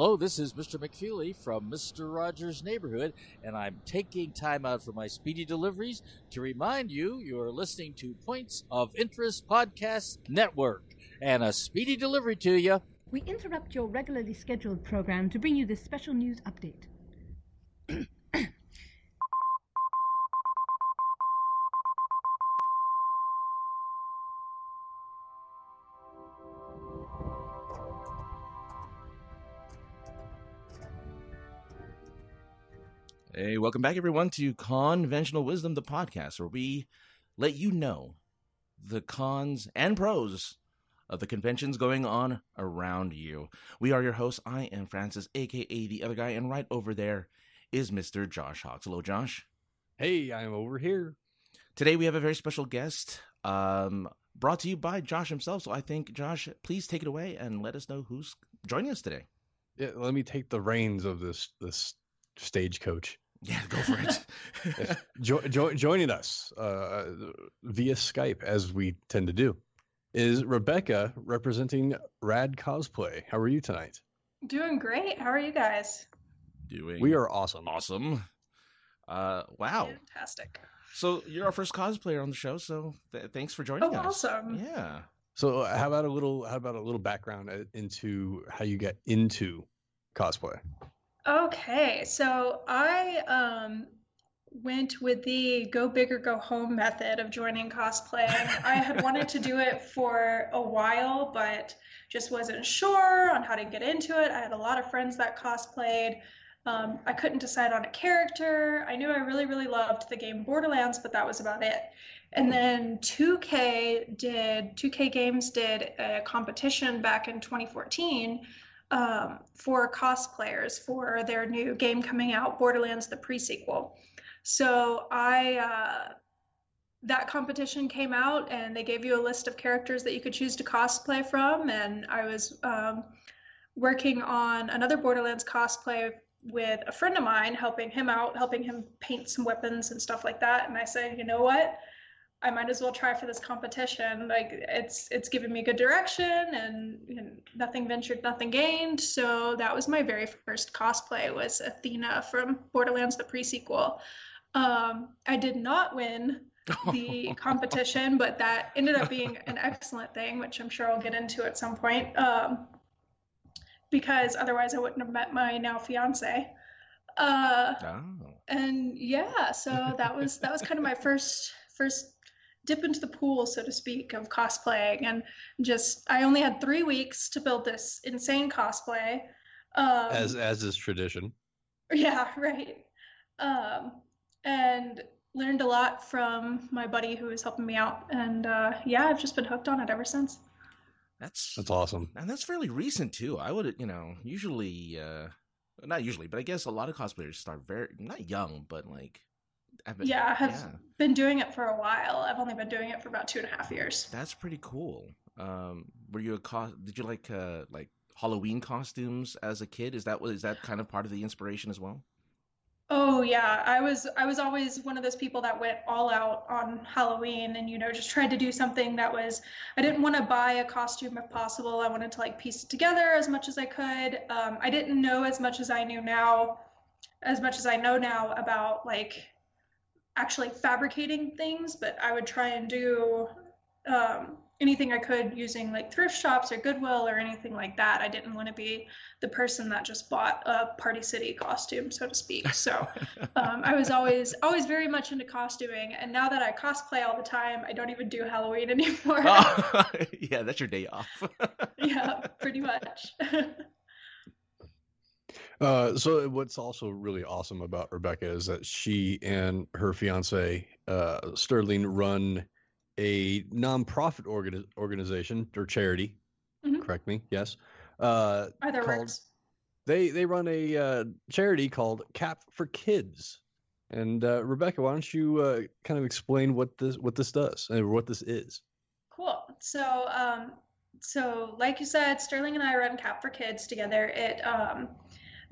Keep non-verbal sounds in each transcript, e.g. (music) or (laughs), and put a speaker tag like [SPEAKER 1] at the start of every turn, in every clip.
[SPEAKER 1] Hello, this is Mr. McFeely from Mr. Rogers' Neighborhood, and I'm taking time out for my speedy deliveries to remind you you're listening to Points of Interest Podcast Network, and a speedy delivery to you.
[SPEAKER 2] We interrupt your regularly scheduled program to bring you this special news update.
[SPEAKER 3] Hey, welcome back, everyone, to Conventional Wisdom, the podcast, where we let you know the cons and pros of the conventions going on around you. We are your hosts. I am Francis, aka the other guy, and right over there is Mr. Josh Hawks. Hello, Josh.
[SPEAKER 4] Hey, I'm over here.
[SPEAKER 3] Today we have a very special guest, um, brought to you by Josh himself. So I think, Josh, please take it away and let us know who's joining us today.
[SPEAKER 4] Yeah, let me take the reins of this this stagecoach.
[SPEAKER 3] Yeah, go for it. (laughs)
[SPEAKER 4] jo- jo- joining us uh, via Skype, as we tend to do, is Rebecca representing Rad Cosplay. How are you tonight?
[SPEAKER 5] Doing great. How are you guys?
[SPEAKER 3] Doing
[SPEAKER 4] We are awesome.
[SPEAKER 3] awesome. Uh, wow.
[SPEAKER 5] Fantastic.
[SPEAKER 3] So you're our first cosplayer on the show, so th- thanks for joining
[SPEAKER 5] Oh,
[SPEAKER 3] us.
[SPEAKER 5] awesome.
[SPEAKER 3] Yeah.
[SPEAKER 4] So, uh, how about a little? How about a little background uh, into how you get into cosplay?
[SPEAKER 5] Okay, so I um went with the go big or go home method of joining cosplay. I had wanted to do it for a while, but just wasn't sure on how to get into it. I had a lot of friends that cosplayed. Um, I couldn't decide on a character. I knew I really, really loved the game Borderlands, but that was about it. And then 2K did 2K Games did a competition back in 2014 um, for cosplayers for their new game coming out, Borderlands: The Pre-sequel. So I uh, that competition came out, and they gave you a list of characters that you could choose to cosplay from, and I was um, working on another Borderlands cosplay with a friend of mine, helping him out, helping him paint some weapons and stuff like that. And I said, you know what? I might as well try for this competition. Like it's it's given me good direction, and you know, nothing ventured, nothing gained. So that was my very first cosplay was Athena from Borderlands: The Pre-sequel. Um, I did not win the (laughs) competition, but that ended up being an excellent thing, which I'm sure I'll get into at some point. Um, because otherwise, I wouldn't have met my now fiance. Uh,
[SPEAKER 3] Oh.
[SPEAKER 5] and yeah, so that was that was kind of my first first dip into the pool, so to speak, of cosplaying, and just I only had three weeks to build this insane cosplay. Um,
[SPEAKER 4] As as is tradition.
[SPEAKER 5] yeah, (laughs) right. Um, and learned a lot from my buddy who was helping me out, and uh, yeah, I've just been hooked on it ever since.
[SPEAKER 3] That's
[SPEAKER 4] That's awesome.
[SPEAKER 3] and that's fairly recent too. I would, you know, usually, uh, not usually, but I guess a lot of cosplayers start very not young, but like, have been-
[SPEAKER 5] Yeah, I have
[SPEAKER 3] yeah,
[SPEAKER 5] been doing it for a while. I've only been doing it for about two and a half years.
[SPEAKER 3] that's pretty cool. Um, were you a cos? Did you like uh like Halloween costumes as a kid? Is that what is that kind of part of the inspiration as well?
[SPEAKER 5] Oh yeah, I was I was always one of those people that went all out on Halloween and you know just tried to do something that was I didn't want to buy a costume if possible. I wanted to like piece it together as much as I could. Um, I didn't know as much as I knew now, as much as I know now about like actually fabricating things, but I would try and do um, anything I could using like thrift shops or Goodwill or anything like that. I didn't want to be the person that just bought a Party City costume, so to speak. (laughs) So um, I was always always very much into costuming, and now that I cosplay all the time, I don't even do Halloween (laughs) anymore.
[SPEAKER 3] Oh, (laughs) yeah, that's your day off.
[SPEAKER 5] yeah, pretty much.
[SPEAKER 4] Uh, so what's also really awesome about Rebecca is that she and her fiance uh, Sterling run a nonprofit organi- organization or charity.
[SPEAKER 5] Mhm.
[SPEAKER 4] Correct me. Yes. Uh,
[SPEAKER 5] Either
[SPEAKER 4] called-
[SPEAKER 5] works.
[SPEAKER 4] they they run a uh, charity called Cap for Kids. And uh, Rebecca, why don't you uh, kind of explain what this what this does and what this is?
[SPEAKER 5] Cool. So, um, so like you said, Sterling and I run Cap for Kids together. It um,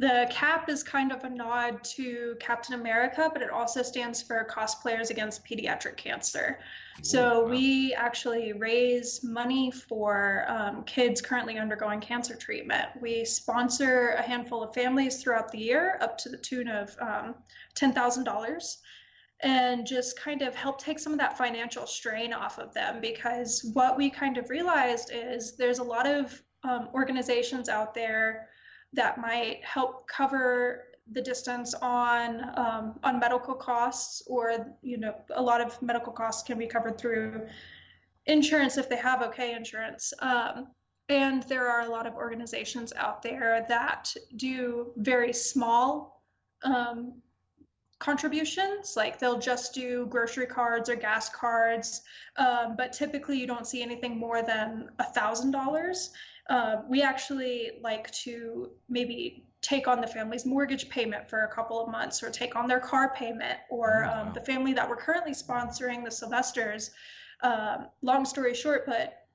[SPEAKER 5] The CAP is kind of a nod to Captain America, but it also stands for Cosplayers Against Pediatric Cancer. So
[SPEAKER 3] wow.
[SPEAKER 5] we actually raise money for um, kids currently undergoing cancer treatment. We sponsor a handful of families throughout the year, up to the tune of um, $10,000 and just kind of help take some of that financial strain off of them because what we kind of realized is there's a lot of um, organizations out there that might help cover the distance on um, on medical costs or you know a lot of medical costs can be covered through insurance if they have okay insurance. Um, and there are a lot of organizations out there that do very small um, contributions like they'll just do grocery cards or gas cards um, but typically you don't see anything more than a thousand dollars uh, we actually like to maybe take on the family's mortgage payment for a couple of months or take on their car payment or
[SPEAKER 3] Oh,
[SPEAKER 5] um, the family that we're currently sponsoring the sylvesters um, long story short but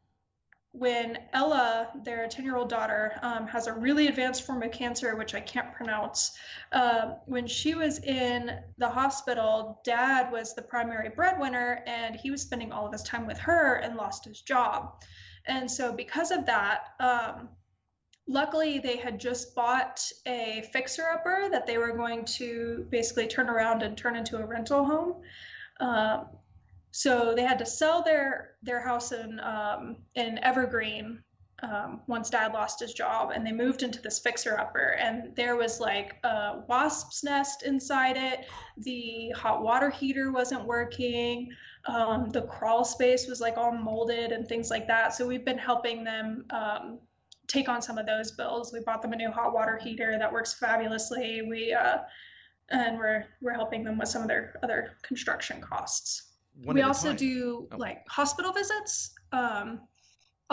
[SPEAKER 5] when Ella, their 10 year old daughter, um, has a really advanced form of cancer, which I can't pronounce, um, when she was in the hospital, dad was the primary breadwinner and he was spending all of his time with her and lost his job. And so, because of that, um, luckily they had just bought a fixer upper that they were going to basically turn around and turn into a rental home. Um, so they had to sell their their house in um, in Evergreen um, once Dad lost his job, and they moved into this fixer upper, and there was like a wasp's nest inside it. The hot water heater wasn't working. Um, the crawl space was like all molded and things like that. So we've been helping them um, take on some of those bills. We bought them a new hot water heater that works fabulously. We uh, and we're we're helping them with some of their other construction costs we also
[SPEAKER 3] time.
[SPEAKER 5] do
[SPEAKER 3] Oh.
[SPEAKER 5] like hospital visits um,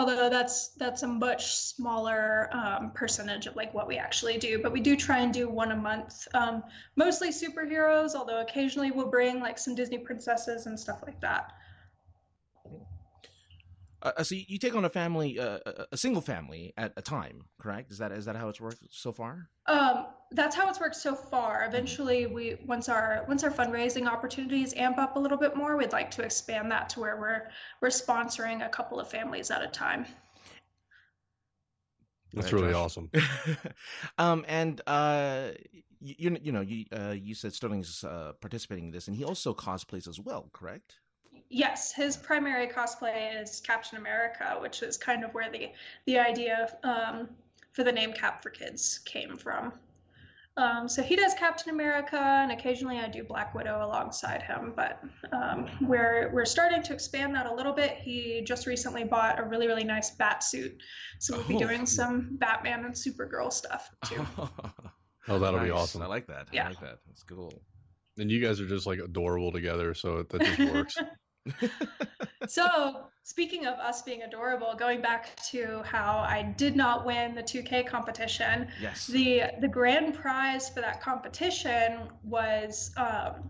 [SPEAKER 5] although that's that's a much smaller um, percentage of like what we actually do but we do try and do one a month um, mostly superheroes although occasionally we'll bring like some disney princesses and stuff like that
[SPEAKER 3] Uh, uh, so you, take on a family, uh, a- a single family at a time, correct? Is that is that how it's worked so far?
[SPEAKER 5] um, that's how it's worked so far eventually we once our once our fundraising opportunities amp up a little bit more we'd like to expand that to where we're we're sponsoring a couple of families at a time
[SPEAKER 4] That's
[SPEAKER 3] Right,
[SPEAKER 4] really
[SPEAKER 3] Josh.
[SPEAKER 4] awesome. (laughs)
[SPEAKER 3] um, and uh, you you, you know you uh, you said Sterling's uh, participating in this, and he also cosplays as well, correct?
[SPEAKER 5] Yes, his primary cosplay is Captain America, which is kind of where the the idea um, for the name Cap for Kids came from. Um, so he does Captain America, and occasionally I do Black Widow alongside him. But um, we're we're starting to expand that a little bit. He just recently bought a really really nice bat suit, so we'll be
[SPEAKER 3] Oh.
[SPEAKER 5] doing some Batman and Supergirl stuff too. (laughs)
[SPEAKER 4] Oh, that'll be awesome.
[SPEAKER 3] I like that. I
[SPEAKER 5] Yeah.
[SPEAKER 3] like that. That's cool.
[SPEAKER 4] And you guys are just like adorable together, so that just works. (laughs) (laughs)
[SPEAKER 5] so speaking of us being adorable going back to how i did not win the 2k competition
[SPEAKER 3] Yes.
[SPEAKER 5] the the grand prize for that competition was um,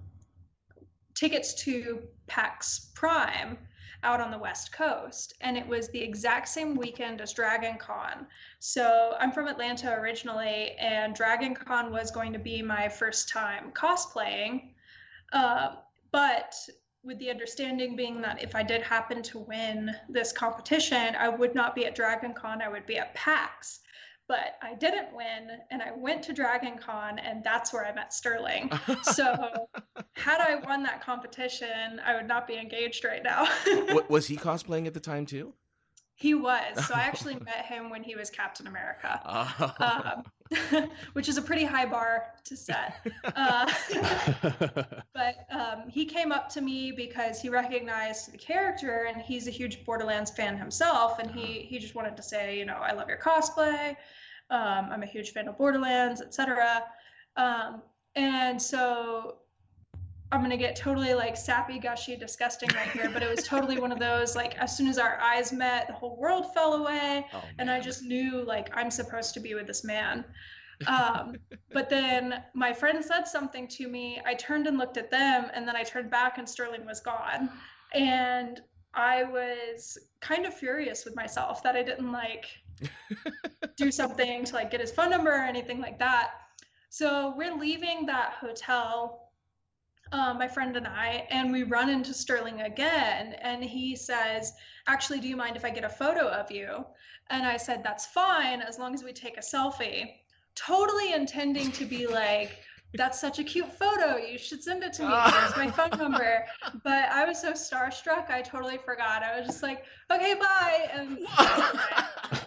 [SPEAKER 5] tickets to pax prime out on the west coast and it was the exact same weekend as dragon con so i'm from atlanta originally and dragon con was going to be my first time cosplaying uh, but with the understanding being that if I did happen to win this competition, I would not be at Dragon Con, I would be at PAX. But I didn't win, and I went to Dragon Con, and that's where I met Sterling. (laughs) So, had I won that competition, I would not be engaged right now. (laughs)
[SPEAKER 3] Was he cosplaying at the time too?
[SPEAKER 5] He was. So, I actually (laughs) met him when he was Captain America.
[SPEAKER 3] Oh.
[SPEAKER 5] Um, (laughs) which is a pretty high bar to set. Uh, (laughs) but um, he came up to me because he recognized the character and he's a huge borderlands fan himself and he he just wanted to say you know i love your cosplay um, i'm a huge fan of borderlands etc um, and so i'm going to get totally like sappy gushy disgusting right here but it was totally one of those like as soon as our eyes met the whole world fell away
[SPEAKER 3] Oh,
[SPEAKER 5] and I just knew like I'm supposed to be with this man. (laughs) Um, but then my friend said something to me. I turned and looked at them, and then I turned back, and Sterling was gone. And I was kind of furious with myself that I didn't like (laughs) do something to like get his phone number or anything like that. So we're leaving that hotel, uh, my friend and I, and we run into Sterling again. And he says, Actually, do you mind if I get a photo of you? And I said, That's fine, as long as we take a selfie. Totally intending to be like, that's such a cute photo. You should send it to me. (laughs) Here's my phone number. But I was so starstruck, I totally forgot. I was just like, okay, bye. And, (laughs)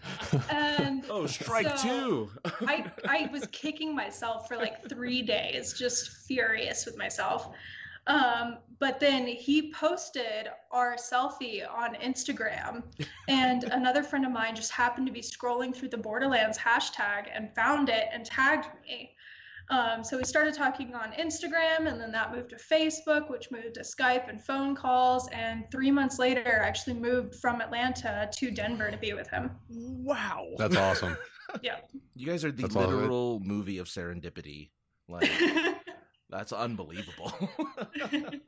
[SPEAKER 5] and (laughs)
[SPEAKER 3] oh, strike
[SPEAKER 5] so
[SPEAKER 3] two.
[SPEAKER 5] I, (laughs) I was kicking myself for like three days, just furious with myself. Um, but then he posted our selfie on Instagram, and (laughs) another friend of mine just happened to be scrolling through the Borderlands hashtag and found it and tagged me. Um, so we started talking on Instagram, and then that moved to Facebook, which moved to Skype and phone calls. And three months later, I actually moved from Atlanta to Denver to be with him.
[SPEAKER 3] Wow,
[SPEAKER 4] That's awesome. (laughs)
[SPEAKER 5] Yeah.
[SPEAKER 3] you guys are the
[SPEAKER 4] That's all right.
[SPEAKER 3] literal movie of serendipity. Like (laughs) that's unbelievable. (laughs)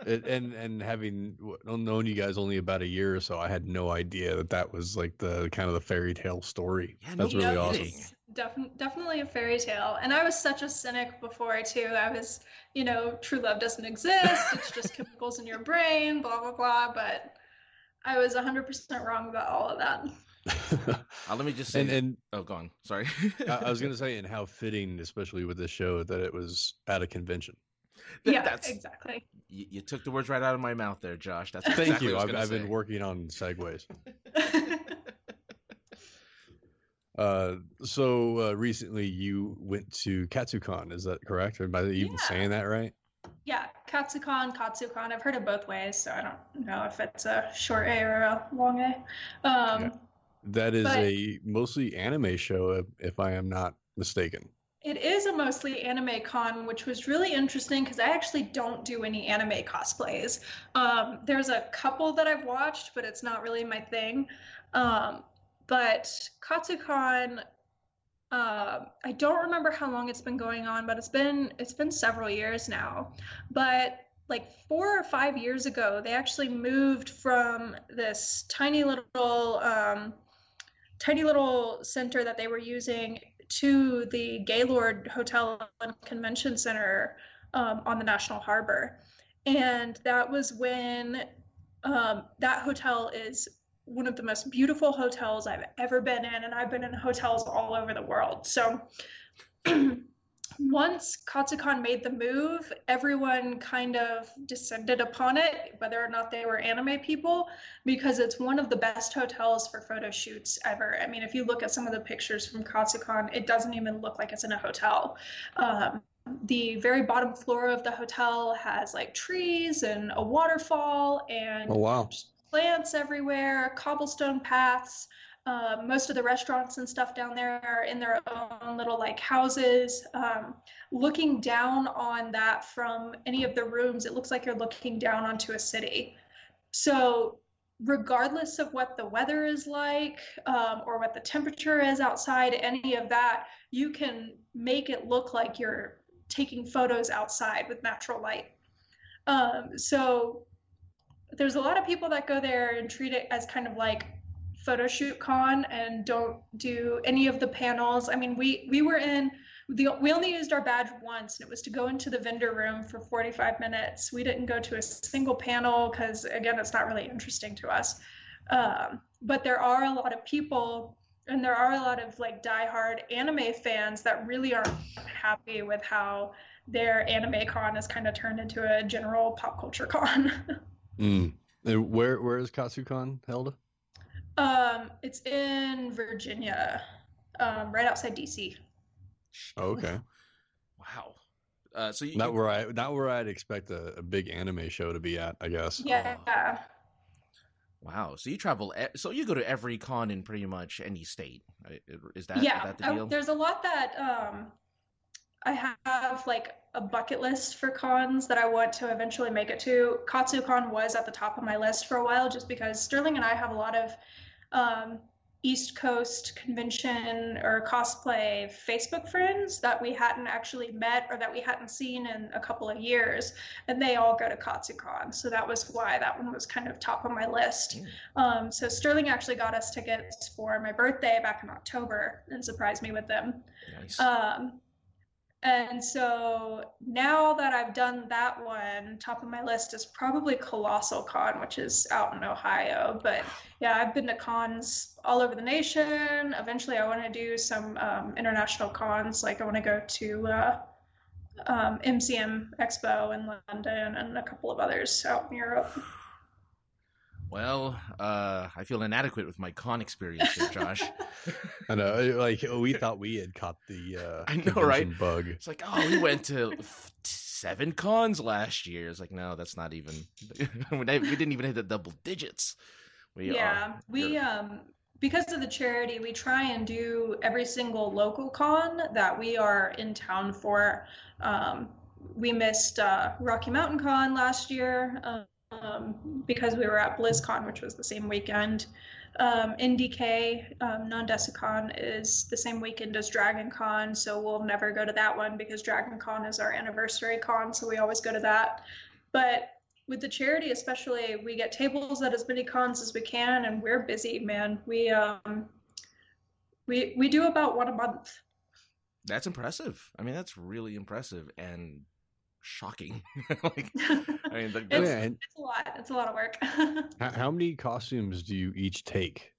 [SPEAKER 4] It, and and having known you guys only about a year or so, I had no idea that that was like the kind of the fairy tale story.
[SPEAKER 3] Yeah, no
[SPEAKER 4] That's really
[SPEAKER 5] Yeah,
[SPEAKER 4] awesome.
[SPEAKER 3] kidding.
[SPEAKER 5] Def- definitely a fairy tale. And I was such a cynic before too. I was, you know, true love doesn't exist. It's just (laughs) chemicals in your brain, blah blah blah. But I was 100% wrong about all of that.
[SPEAKER 3] Uh, let me just say.
[SPEAKER 4] and and
[SPEAKER 3] oh, go on. Sorry.
[SPEAKER 4] I I was gonna (laughs) say, and how fitting, especially with this show, that it was at a convention.
[SPEAKER 3] That-
[SPEAKER 5] yeah,
[SPEAKER 3] that's
[SPEAKER 5] exactly.
[SPEAKER 3] you, you took the words right out of my mouth there, Josh. That's
[SPEAKER 4] Thank you.
[SPEAKER 3] what I
[SPEAKER 4] I've,
[SPEAKER 3] was
[SPEAKER 4] I've been working on segues. (laughs) Uh, so uh, recently you went to KatsuCon, is that correct? Am I even
[SPEAKER 5] Yeah.
[SPEAKER 4] saying that right?
[SPEAKER 5] yeah, Katsucon, Katsucon. I've heard it both ways, so I don't know if it's a short A or a long A. Um,
[SPEAKER 4] Yeah. That is
[SPEAKER 5] But-
[SPEAKER 4] a mostly anime show, if, if I am not mistaken.
[SPEAKER 5] It is a mostly anime con, which was really interesting because I actually don't do any anime cosplays. Um, there's a couple that I've watched, but it's not really my thing. Um, but KatsuCon, uh, I don't remember how long it's been going on, but it's been it's been several years now. But like four or five years ago, they actually moved from this tiny little um, tiny little center that they were using to the Gaylord Hotel and Convention Center um, on the National Harbor. And that was when um, that hotel is one of the most beautiful hotels I've ever been in. And I've been in hotels all over the world. So (clears throat) once Katsucon made the move, everyone kind of descended upon it, whether or not they were anime people, because it's one of the best hotels for photo shoots ever. I mean, if you look at some of the pictures from Katsucon, it doesn't even look like it's in a hotel. Um, the very bottom floor of the hotel has like trees and a waterfall and
[SPEAKER 4] Oh wow!
[SPEAKER 5] plants everywhere, cobblestone paths. Uh, most of the restaurants and stuff down there are in their own little like houses. Um, looking down on that from any of the rooms, it looks like you're looking down onto a city. So, regardless of what the weather is like um, or what the temperature is outside, any of that, you can make it look like you're taking photos outside with natural light. Um, so, there's a lot of people that go there and treat it as kind of like photo shoot con and don't do any of the panels. I mean, we we were in the we only used our badge once, and it was to go into the vendor room for 45 minutes. We didn't go to a single panel because again, it's not really interesting to us. Um, but there are a lot of people, and there are a lot of like diehard anime fans that really aren't happy with how their anime con has kind of turned into a general pop culture con. (laughs)
[SPEAKER 4] Mm. Where where is KatsuCon held?
[SPEAKER 5] Um, it's in Virginia, um, right outside DC.
[SPEAKER 4] Oh, okay.
[SPEAKER 3] Wow. Uh, so you
[SPEAKER 4] Not where I not where I'd expect a, a big anime show to be at. I guess.
[SPEAKER 5] Yeah.
[SPEAKER 3] Wow. So you travel. e- So you go to every con in pretty much any state. Is that
[SPEAKER 5] yeah.
[SPEAKER 3] is that the
[SPEAKER 5] I- there's a lot that um, I have like a bucket list for cons that I want to eventually make it to. KatsuCon was at the top of my list for a while just because Sterling and I have a lot of um, East Coast convention or cosplay Facebook friends that we hadn't actually met or that we hadn't seen in a couple of years, and they all go to KatsuCon. So that was why that one was kind of top of my list. Um, so Sterling actually got us tickets for my birthday back in October and surprised me with them.
[SPEAKER 3] nice.
[SPEAKER 5] Um, And so now that I've done that one, top of my list is probably Colossal Con, which is out in Ohio. But yeah, I've been to cons all over the nation. Eventually, I want to do some um, international cons. Like I want to go to uh, um, MCM Expo in London and a couple of others out in Europe.
[SPEAKER 3] Well, uh, I feel inadequate with my con experience here, Josh. (laughs)
[SPEAKER 4] I know, like we thought we had caught the uh,
[SPEAKER 3] I know, right?
[SPEAKER 4] convention bug.
[SPEAKER 3] It's like, oh, we went to f- seven cons last year. It's like, no, that's not even. (laughs) we didn't even hit the double digits. We
[SPEAKER 5] yeah,
[SPEAKER 3] are,
[SPEAKER 5] we um because of the charity, we try and do every single local con that we are in town for. Um, we missed uh, Rocky Mountain Con last year um, because we were at BlizzCon, which was the same weekend. Um, NDK, um, Nan Desu Kan, is the same weekend as Dragon Con, so we'll never go to that one because Dragon Con is our anniversary con, so we always go to that. But with the charity especially we get tables at as many cons as we can and we're busy man we um we we do about one a month
[SPEAKER 3] That's impressive. I mean, that's really impressive and shocking. (laughs) like, I mean, the, (laughs)
[SPEAKER 5] It's-
[SPEAKER 4] yeah, and
[SPEAKER 5] it's a lot it's a lot of work (laughs)
[SPEAKER 4] how, how many costumes do you each take?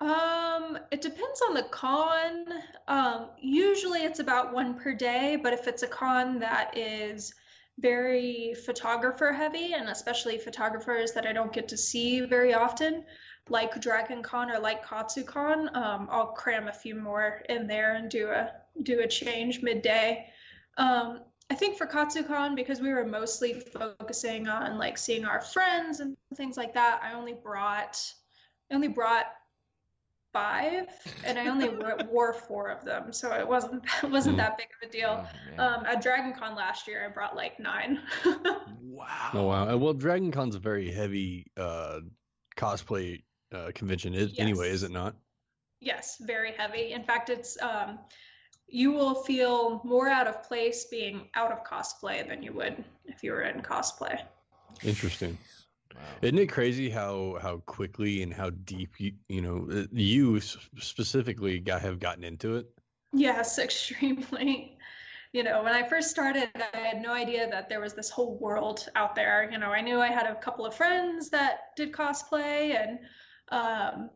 [SPEAKER 5] um it depends on the con um usually it's about one per day but if it's a con that is very photographer heavy and especially photographers that I don't get to see very often like Dragon Con or like KatsuCon, um, I'll cram a few more in there and do a do a change midday. Um, I think for KatsuCon, because we were mostly focusing on like seeing our friends and things like that, I only brought I only brought five, and I only wore, (laughs) wore four of them, so it wasn't (laughs) it wasn't that big of a deal.
[SPEAKER 3] oh.
[SPEAKER 5] Um, at Dragon Con last year, I brought like nine. (laughs)
[SPEAKER 3] wow.
[SPEAKER 4] Oh wow! Uh, Well, Dragon Con's a very heavy uh, cosplay uh, convention, is, anyway, is it not?
[SPEAKER 5] Yes, very heavy. In fact, it's um, you will feel more out of place being out of cosplay than you would if you were in cosplay.
[SPEAKER 4] Interesting.
[SPEAKER 3] Wow.
[SPEAKER 4] Isn't it crazy how how quickly and how deep you you know uh, you specifically got have gotten into it?
[SPEAKER 5] Yes, (laughs) extremely. You know, when I first started, I had no idea that there was this whole world out there. You know, I knew I had a couple of friends that did cosplay and um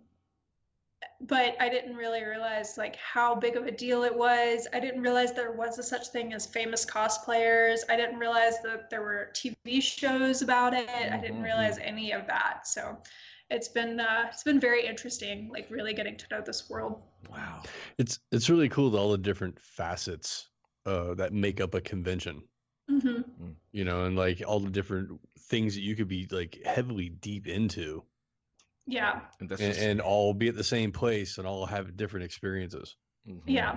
[SPEAKER 5] but I didn't really realize like how big of a deal it was. I didn't realize there was a such thing as famous cosplayers. I didn't realize that there were TV shows about it. I didn't
[SPEAKER 3] Mhm.
[SPEAKER 5] realize any of that. So it's been uh, it's been very interesting, like really getting to know this world.
[SPEAKER 3] Wow.
[SPEAKER 4] It's it's really cool all the different facets uh, that make up a convention.
[SPEAKER 5] hmm
[SPEAKER 4] You know, and like all the different things that you could be like heavily deep into,
[SPEAKER 5] Yeah.
[SPEAKER 3] And that's
[SPEAKER 4] and,
[SPEAKER 3] just,
[SPEAKER 4] and all be at the same place and all have different experiences.
[SPEAKER 3] mhm.
[SPEAKER 5] Yeah.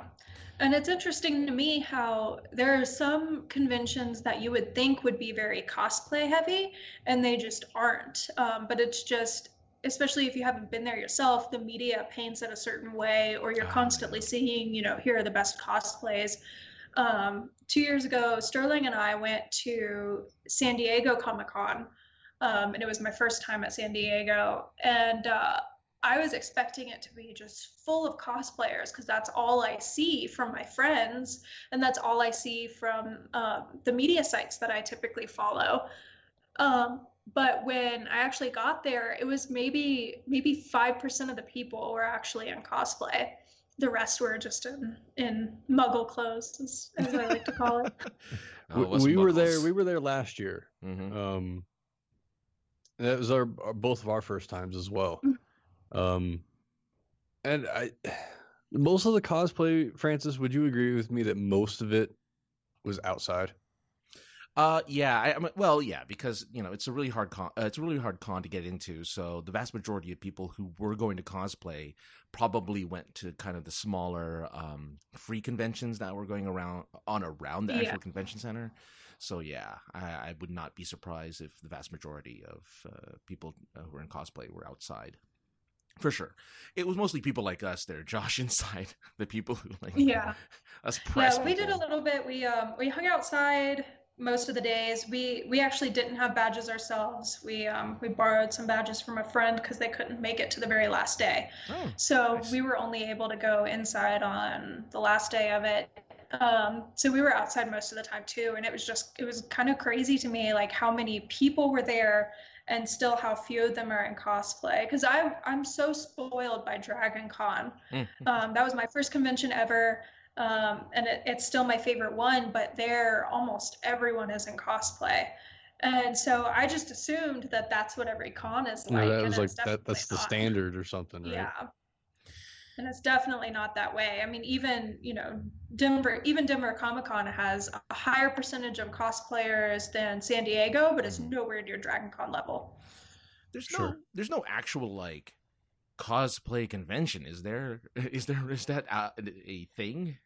[SPEAKER 5] And it's interesting to me how there are some conventions that you would think would be very cosplay heavy, and they just aren't. Um, but it's just, especially if you haven't been there yourself, the media paints it a certain way, or you're
[SPEAKER 3] Ah,
[SPEAKER 5] constantly
[SPEAKER 3] yeah.
[SPEAKER 5] seeing, you know, here are the best cosplays. Um, two years ago, Sterling and I went to San Diego Comic Con, um, and it was my first time at San Diego. And uh, I was expecting it to be just full of cosplayers because that's all I see from my friends, and that's all I see from um, the media sites that I typically follow. Um, but when I actually got there, it was maybe maybe five percent of the people were actually in cosplay. The rest were just in in Muggle clothes, as, as I like to call it. (laughs)
[SPEAKER 3] Oh,
[SPEAKER 4] we we were there. We were there last year.
[SPEAKER 3] Mhm.
[SPEAKER 4] Um, that was our, our both of our first times as well. Um, and I, most of the cosplay, Francis, would you agree with me that most of it was outside?
[SPEAKER 3] Uh, yeah. I, I mean, well, yeah, because you know it's a really hard con. Uh, it's a really hard con to get into. So the vast majority of people who were going to cosplay probably went to kind of the smaller um, free conventions that were going around on around the
[SPEAKER 5] Yeah.
[SPEAKER 3] actual convention center. So yeah, I, I would not be surprised if the vast majority of uh, people uh, who were in cosplay were outside. For sure, it was mostly people like us there, (laughs) Josh, inside the people who like
[SPEAKER 5] Yeah.
[SPEAKER 3] us press.
[SPEAKER 5] Yeah, we did a little bit. We um we hung outside most of the days. We we actually didn't have badges ourselves. We um we borrowed some badges from a friend because they couldn't make it to the very last day.
[SPEAKER 3] Oh,
[SPEAKER 5] So
[SPEAKER 3] Nice.
[SPEAKER 5] we were only able to go inside on the last day of it, Um, so we were outside most of the time too, and it was just it was kind of crazy to me like how many people were there and still how few of them are in cosplay because I I'm so spoiled by Dragon Con.
[SPEAKER 3] Mm.
[SPEAKER 5] Um, that was my first convention ever. Um, and it, it's still my favorite one, but there almost everyone is in cosplay. And so I just assumed that that's what every con is
[SPEAKER 4] No,
[SPEAKER 5] like.
[SPEAKER 4] that
[SPEAKER 5] and
[SPEAKER 4] was like that. That's the
[SPEAKER 5] not.
[SPEAKER 4] standard or something, right?
[SPEAKER 5] Yeah. And it's definitely not that way. I mean, even, you know, Denver, even Denver Comic Con has a higher percentage of cosplayers than San Diego, but it's
[SPEAKER 3] Mm.
[SPEAKER 5] nowhere near Dragon Con level.
[SPEAKER 3] There's no there's no actual like cosplay convention. Is there? (laughs) Is there? Is that a, a thing?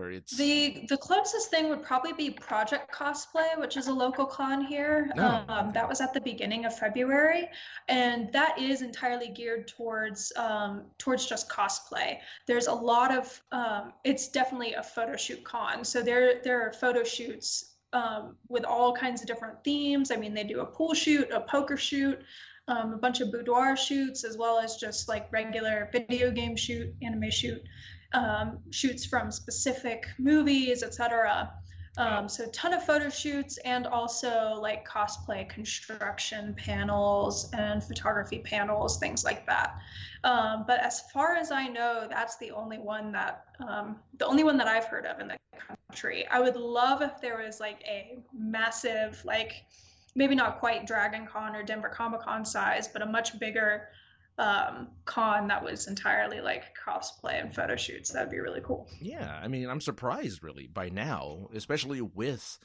[SPEAKER 3] Where it's
[SPEAKER 5] The the closest thing would probably be Project Cosplay, which is a local con here.
[SPEAKER 3] Oh,
[SPEAKER 5] um. That was at the beginning of February, and that is entirely geared towards um, towards just cosplay. There's a lot of um, it's definitely a photo shoot con. So there there are photo shoots um, with all kinds of different themes. I mean, they do a pool shoot, a poker shoot, um, a bunch of boudoir shoots, as well as just like regular video game shoot, anime shoot um, shoots from specific movies, etc. Um, so a ton of photo shoots and also like cosplay construction panels and photography panels, things like that. Um, but as far as I know, that's the only one that um, the only one that I've heard of in the country. I would love if there was like a massive like maybe not quite Dragon Con or Denver Comic Con size, but a much bigger um, con that was entirely like cosplay and photo shoots. That'd be really cool.
[SPEAKER 3] Yeah, I mean, I'm surprised really by now, especially with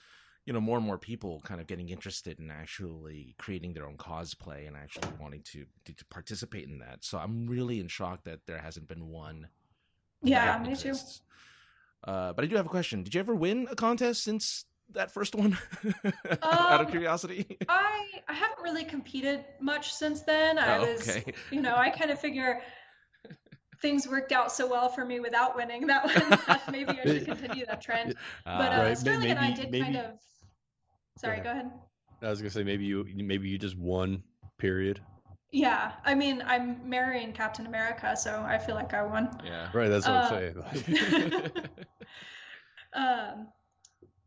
[SPEAKER 3] you know more and more people kind of getting interested in actually creating their own cosplay and actually wanting to to, to participate in that. So I'm really in shock that there hasn't been one.
[SPEAKER 5] Yeah, me too.
[SPEAKER 3] Uh, but I do have a question. Did you ever win a contest since that first one? (laughs) Out of
[SPEAKER 5] Um,
[SPEAKER 3] curiosity. (laughs)
[SPEAKER 5] I I haven't really competed much since then. I
[SPEAKER 3] Oh,
[SPEAKER 5] was,
[SPEAKER 3] okay.
[SPEAKER 5] you know, I kind of figure things worked out so well for me without winning that one. (laughs) maybe I should continue that trend. But uh,
[SPEAKER 4] Right, may-
[SPEAKER 5] Sterling and I did
[SPEAKER 4] maybe-
[SPEAKER 5] kind of. Sorry,
[SPEAKER 4] ahead.
[SPEAKER 5] go ahead.
[SPEAKER 4] I was gonna say maybe you maybe you just won. Period.
[SPEAKER 5] Yeah, I mean, I'm marrying Captain America, so I feel like I won.
[SPEAKER 3] yeah.
[SPEAKER 4] Right. That's what
[SPEAKER 5] Uh,
[SPEAKER 4] I'm saying.
[SPEAKER 5] um,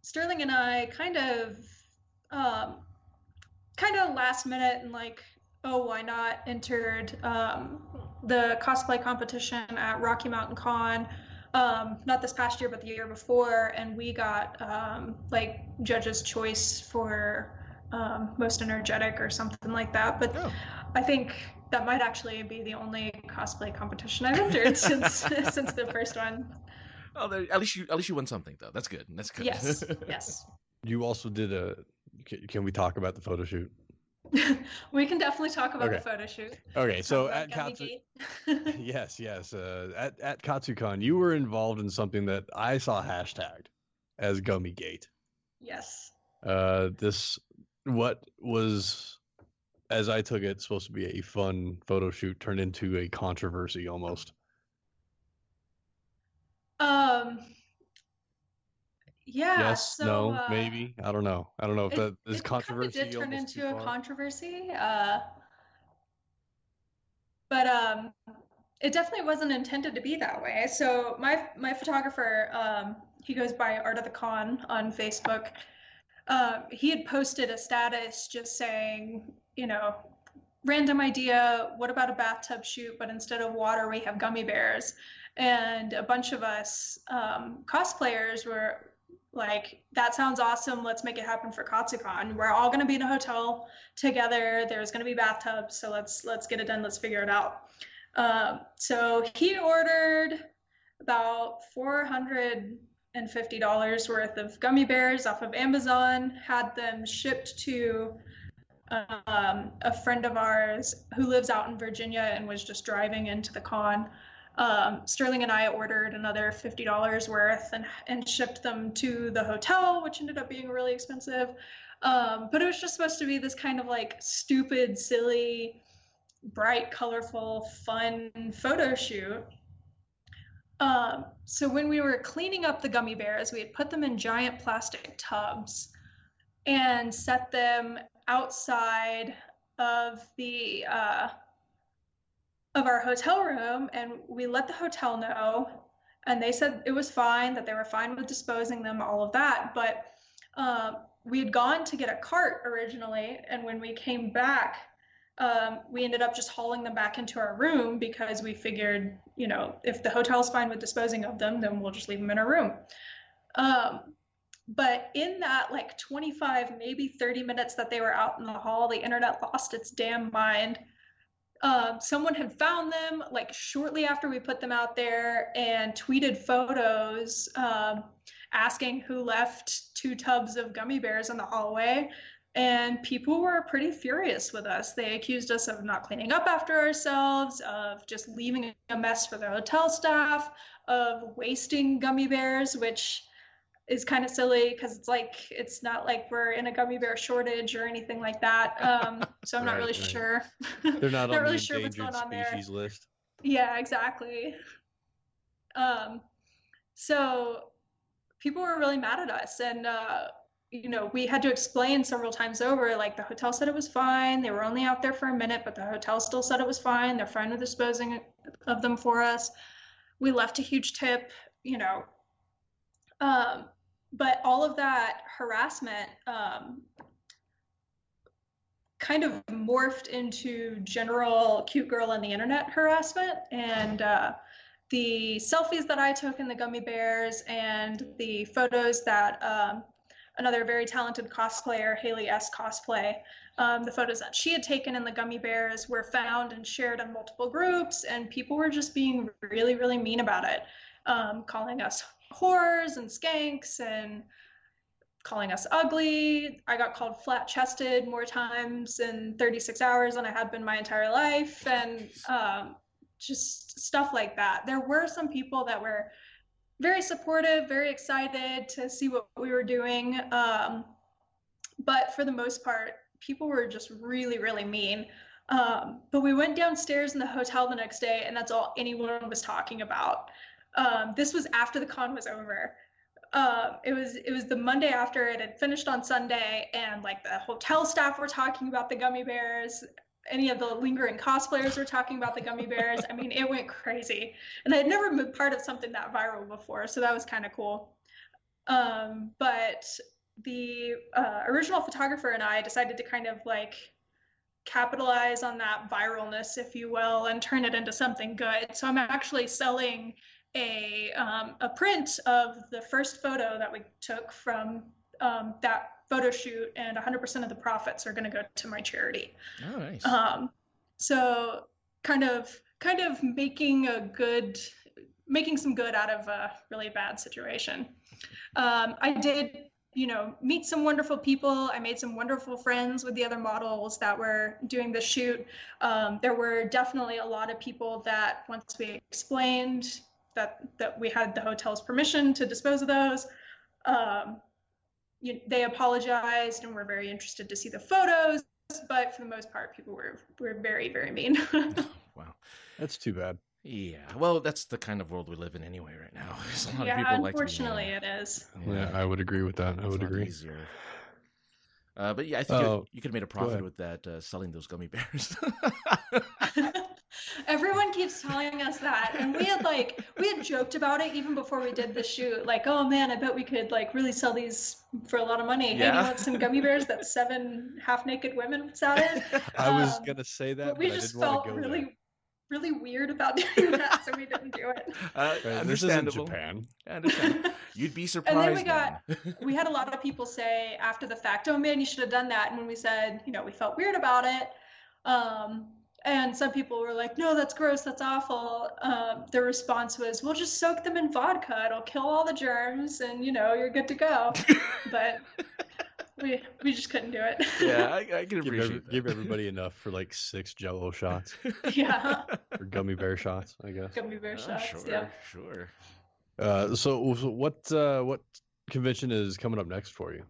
[SPEAKER 5] Sterling and I kind of, um, kind of last minute and like, oh, why not? Entered um, the cosplay competition at Rocky Mountain Con. Um, not this past year, but the year before, and we got um, like judges' choice for um, most energetic or something like that. But
[SPEAKER 3] Oh.
[SPEAKER 5] I think that might actually be the only cosplay competition I've entered (laughs) since since the first one.
[SPEAKER 3] Oh, there, at least you at least you won something though. That's good. That's good.
[SPEAKER 5] Yes, (laughs) yes.
[SPEAKER 4] you also did a. Can, can we talk about the photo shoot? (laughs)
[SPEAKER 5] we can definitely talk about the photo shoot.
[SPEAKER 4] Okay, so at
[SPEAKER 5] about
[SPEAKER 4] Katsu, (laughs) yes, yes, uh, at at KatsuCon, you were involved in something that I saw hashtagged as Gummy Gate.
[SPEAKER 5] yes.
[SPEAKER 4] Uh, this what was, as I took it, supposed to be a fun photo shoot turned into a controversy almost.
[SPEAKER 5] Um. Yeah.
[SPEAKER 4] yes,
[SPEAKER 5] so,
[SPEAKER 4] no,
[SPEAKER 5] uh,
[SPEAKER 4] maybe. I don't know. I don't know if that is controversy.
[SPEAKER 5] Kind of did turn into a
[SPEAKER 4] far.
[SPEAKER 5] controversy. Uh, but um, it definitely wasn't intended to be that way. So my my photographer, um, he goes by Art of the Con on Facebook. Uh, he had posted a status just saying, you know, random idea. What about a bathtub shoot? But instead of water, we have gummy bears. And a bunch of us um, cosplayers were like, that sounds awesome. Let's make it happen for KatsuCon. We're all going to be in a hotel together. There's going to be bathtubs, so let's let's get it done. Let's figure it out. Um, so he ordered about four hundred and fifty dollars worth of gummy bears off of Amazon. Had them shipped to um, a friend of ours who lives out in Virginia and was just driving into the con. Um, Sterling and I ordered another fifty dollars worth and and shipped them to the hotel, which ended up being really expensive. Um, but it was just supposed to be this kind of like stupid, silly, bright, colorful, fun photo shoot. Um, so when we were cleaning up the gummy bears, we had put them in giant plastic tubs and set them outside of the uh, of our hotel room, and we let the hotel know. and they said it was fine, that they were fine with disposing them, all of that. But um, we had gone to get a cart originally, and when we came back, um, we ended up just hauling them back into our room because we figured, you know, if the hotel's fine with disposing of them, then we'll just leave them in our room. Um, but in that like 25, maybe 30 minutes that they were out in the hall, the internet lost its damn mind. Um, someone had found them like shortly after we put them out there and tweeted photos um, asking who left two tubs of gummy bears in the hallway and people were pretty furious with us. They accused us of not cleaning up after ourselves, of just leaving a mess for the hotel staff, of wasting gummy bears, which is kind of silly because it's like it's not like we're in a gummy bear shortage or anything like that. Um, so I'm
[SPEAKER 4] Right,
[SPEAKER 5] not really
[SPEAKER 4] right.
[SPEAKER 5] sure. (laughs)
[SPEAKER 4] They're not,
[SPEAKER 5] Not
[SPEAKER 4] on
[SPEAKER 5] really
[SPEAKER 4] the
[SPEAKER 5] sure what's going on there.
[SPEAKER 4] species list.
[SPEAKER 5] Yeah, exactly. Um, so people were really mad at us, and uh, you know, we had to explain several times over. Like the hotel said it was fine. They were only out there for a minute, but the hotel still said it was fine. They're fine with disposing of them for us. We left a huge tip. You know, um, but all of that harassment um, kind of morphed into general cute girl on the internet harassment and uh, the selfies that i took in the gummy bears and the photos that um, another very talented cosplayer haley s. Cosplay um, the photos that she had taken in the gummy bears were found and shared in multiple groups and people were just being really really mean about it um, calling us whores and skanks and calling us ugly. I got called flat chested more times in 36 hours than I had been my entire life, and um, just stuff like that. There were some people that were very supportive, very excited to see what we were doing. Um, but for the most part, people were just really, really mean. Um, but we went downstairs in the hotel the next day, and that's all anyone was talking about. Um, this was after the con was over um, it was it was the Monday after it had finished on Sunday, and like the hotel staff were talking about the gummy bears. Any of the lingering cosplayers were talking about the gummy bears. I mean, it went crazy, and I had never been part of something that viral before, so that was kind of cool. Um, but the uh, original photographer and I decided to kind of like capitalize on that viralness, if you will, and turn it into something good. So I'm actually selling a um, a print of the first photo that we took from um, that photo shoot, and 100% of the profits are going to go to my charity.
[SPEAKER 3] Oh, nice.
[SPEAKER 5] Um, so kind of kind of making a good making some good out of a really bad situation. Um, I did you know meet some wonderful people i made some wonderful friends with the other models that were doing the shoot um, there were definitely a lot of people that once we explained that that we had the hotel's permission to dispose of those um, you, they apologized and were very interested to see the photos but for the most part people were were very very mean (laughs)
[SPEAKER 3] wow.
[SPEAKER 4] That's too bad.
[SPEAKER 3] Yeah. Well, that's the kind of world we live in anyway right now. (laughs) A lot
[SPEAKER 5] yeah
[SPEAKER 3] of people like to be
[SPEAKER 5] unfortunately it is
[SPEAKER 4] Yeah, I would agree with that. I would agree.
[SPEAKER 3] Easier. Uh, but yeah, I think you-
[SPEAKER 4] Oh,
[SPEAKER 3] you could have made a profit with that uh, selling those gummy bears. (laughs)
[SPEAKER 5] Everyone keeps telling us that, and we had like we had joked about it even before we did the shoot. Like, oh man, I bet we could like really sell these for a lot of money. Hey,
[SPEAKER 3] Yeah.
[SPEAKER 5] you want some gummy bears that seven half-naked women sat in? (laughs)
[SPEAKER 4] I was
[SPEAKER 5] Um,
[SPEAKER 4] gonna say that,
[SPEAKER 5] But
[SPEAKER 4] but,
[SPEAKER 5] we
[SPEAKER 4] I
[SPEAKER 5] just
[SPEAKER 4] didn't want
[SPEAKER 5] felt
[SPEAKER 4] to go
[SPEAKER 5] really,
[SPEAKER 4] there.
[SPEAKER 5] really weird about (laughs) doing that, so we didn't do it.
[SPEAKER 3] uh,
[SPEAKER 4] Right, this isn't
[SPEAKER 3] understandable.
[SPEAKER 4] Japan.
[SPEAKER 3] I understand. (laughs) You'd be surprised.
[SPEAKER 5] And then we got
[SPEAKER 3] man.
[SPEAKER 5] we had a lot of people say after the fact, "Oh man, you should have done that." And when we said, you know, we felt weird about it, um, and some people were like, "No, that's gross. That's awful." Um, the response was, "We'll just soak them in vodka. It'll kill all the germs, and you know, you're good to go." (laughs) but we we just couldn't do it.
[SPEAKER 3] yeah, (laughs) I, I can
[SPEAKER 4] Give,
[SPEAKER 3] appreciate
[SPEAKER 4] every,
[SPEAKER 3] that.
[SPEAKER 4] give everybody enough for like six Jello shots (laughs)
[SPEAKER 5] yeah,
[SPEAKER 4] or gummy bear shots, I guess.
[SPEAKER 5] gummy bear
[SPEAKER 3] Oh,
[SPEAKER 5] shots.
[SPEAKER 3] sure,
[SPEAKER 5] Yeah.
[SPEAKER 3] sure.
[SPEAKER 4] Uh, so, so what uh, what convention is coming up next for you,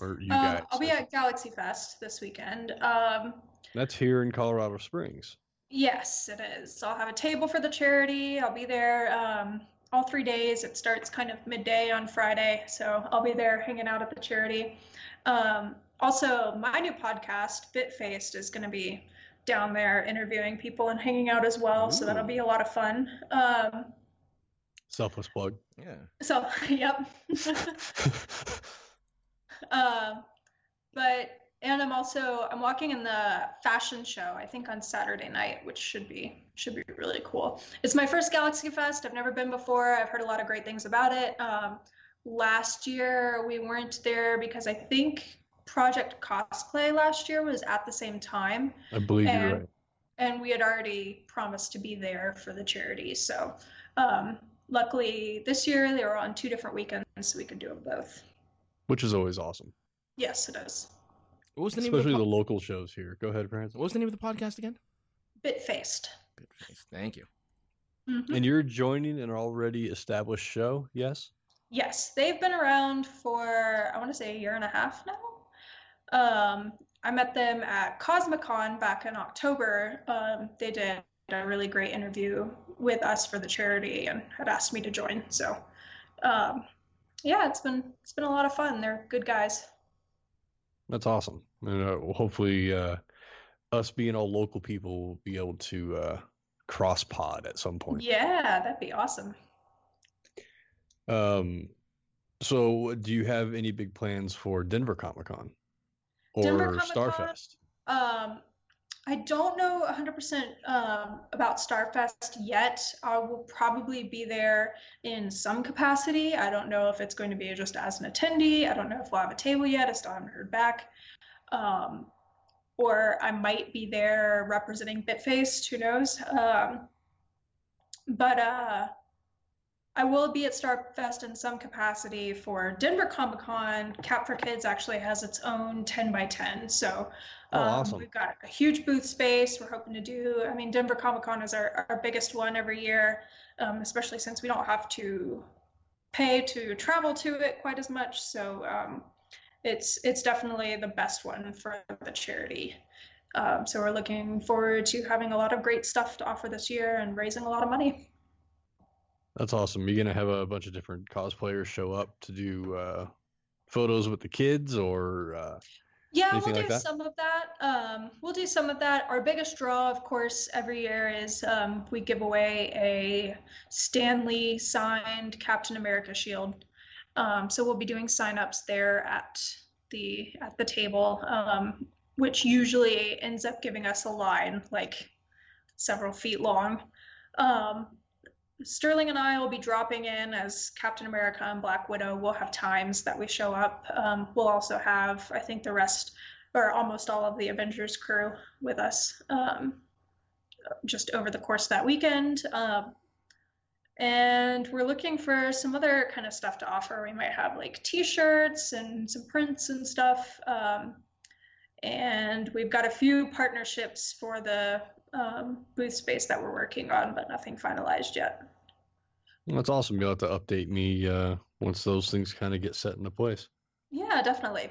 [SPEAKER 4] or you
[SPEAKER 5] Um,
[SPEAKER 4] guys?
[SPEAKER 5] I'll be at Galaxy Fest this weekend. Um,
[SPEAKER 4] That's here in Colorado Springs.
[SPEAKER 5] Yes, it is. I'll have a table for the charity. I'll be there um, all three days. It starts kind of midday on Friday, so I'll be there hanging out at the charity. Um, also, my new podcast, Bitfaced, is going to be down there interviewing people and hanging out as well, so that'll be a lot of fun. Um,
[SPEAKER 4] Selfless plug.
[SPEAKER 3] Yeah.
[SPEAKER 5] So, (laughs) yep. (laughs) (laughs) um, but and I'm also I'm walking in the fashion show I think on Saturday night, which should be should be really cool. It's my first Galaxy Fest. I've never been before. I've heard a lot of great things about it. Um, last year we weren't there because I think Project Cosplay last year was at the same time.
[SPEAKER 4] I believe
[SPEAKER 5] and,
[SPEAKER 4] you're right.
[SPEAKER 5] And we had already promised to be there for the charity. So um, luckily this year they were on two different weekends, so we could do them both.
[SPEAKER 4] Which is always awesome.
[SPEAKER 5] Yes, it is.
[SPEAKER 3] What was the name
[SPEAKER 4] Especially
[SPEAKER 3] of
[SPEAKER 4] the
[SPEAKER 3] the,
[SPEAKER 4] local shows here. Go ahead, Francis.
[SPEAKER 3] What was the name of the podcast again?
[SPEAKER 5] Bitfaced.
[SPEAKER 3] Good face. Thank you.
[SPEAKER 5] Mhm.
[SPEAKER 4] And you're joining an already established show, yes?
[SPEAKER 5] Yes, they've been around for I want to say a year and a half now. Um, I met them at Cosmicon back in October. Um, they did a really great interview with us for the charity and had asked me to join. So, um, yeah, it's been it's been a lot of fun. They're good guys.
[SPEAKER 4] That's awesome. And uh, hopefully, uh, us being all local people will be able to uh, cross pod at some point.
[SPEAKER 5] Yeah, that'd be awesome.
[SPEAKER 4] Um, so do you have any big plans for Denver Comic Con or
[SPEAKER 5] Denver Comic-Con?
[SPEAKER 4] Starfest?
[SPEAKER 5] Um, I don't know 100% um, about Starfest yet. I will probably be there in some capacity. I don't know if it's going to be just as an attendee. I don't know if we'll have a table yet. I still haven't heard back. Um, or I might be there representing Bitfaced. Who knows? Um, but uh, I will be at Starfest in some capacity for Denver Comic Con. Cap for Kids actually has its own 10 by 10. So
[SPEAKER 4] Oh,
[SPEAKER 5] um, we've got a huge booth space. We're hoping to do, I mean, Denver Comic Con is our, our biggest one every year, um, especially since we don't have to pay to travel to it quite as much. So um, it's it's definitely the best one for the charity. Um, so we're looking forward to having a lot of great stuff to offer this year and raising a lot of money.
[SPEAKER 4] That's awesome. You're gonna have a bunch of different cosplayers show up to do uh, photos with the kids, or uh,
[SPEAKER 5] Yeah,
[SPEAKER 4] Anything
[SPEAKER 5] we'll do
[SPEAKER 4] that?
[SPEAKER 5] some of that. Um, we'll do some of that. Our biggest draw, of course, every year is um, we give away a Stan Lee signed Captain America shield. Um, so we'll be doing signups there at the at the table, um, which usually ends up giving us a line like several feet long. Sterling and I will be dropping in as Captain America and Black Widow. We'll have times that we show up. Um, we'll also have, I think, the rest or almost all of the Avengers crew with us um, just over the course of that weekend. Um, and we're looking for some other kind of stuff to offer. We might have like T-shirts and some prints and stuff. Um, and we've got a few partnerships for the um, booth space that we're working on, but nothing finalized yet.
[SPEAKER 4] that's awesome. You'll have to update me uh, once those things kind of get set into place.
[SPEAKER 5] Yeah, definitely.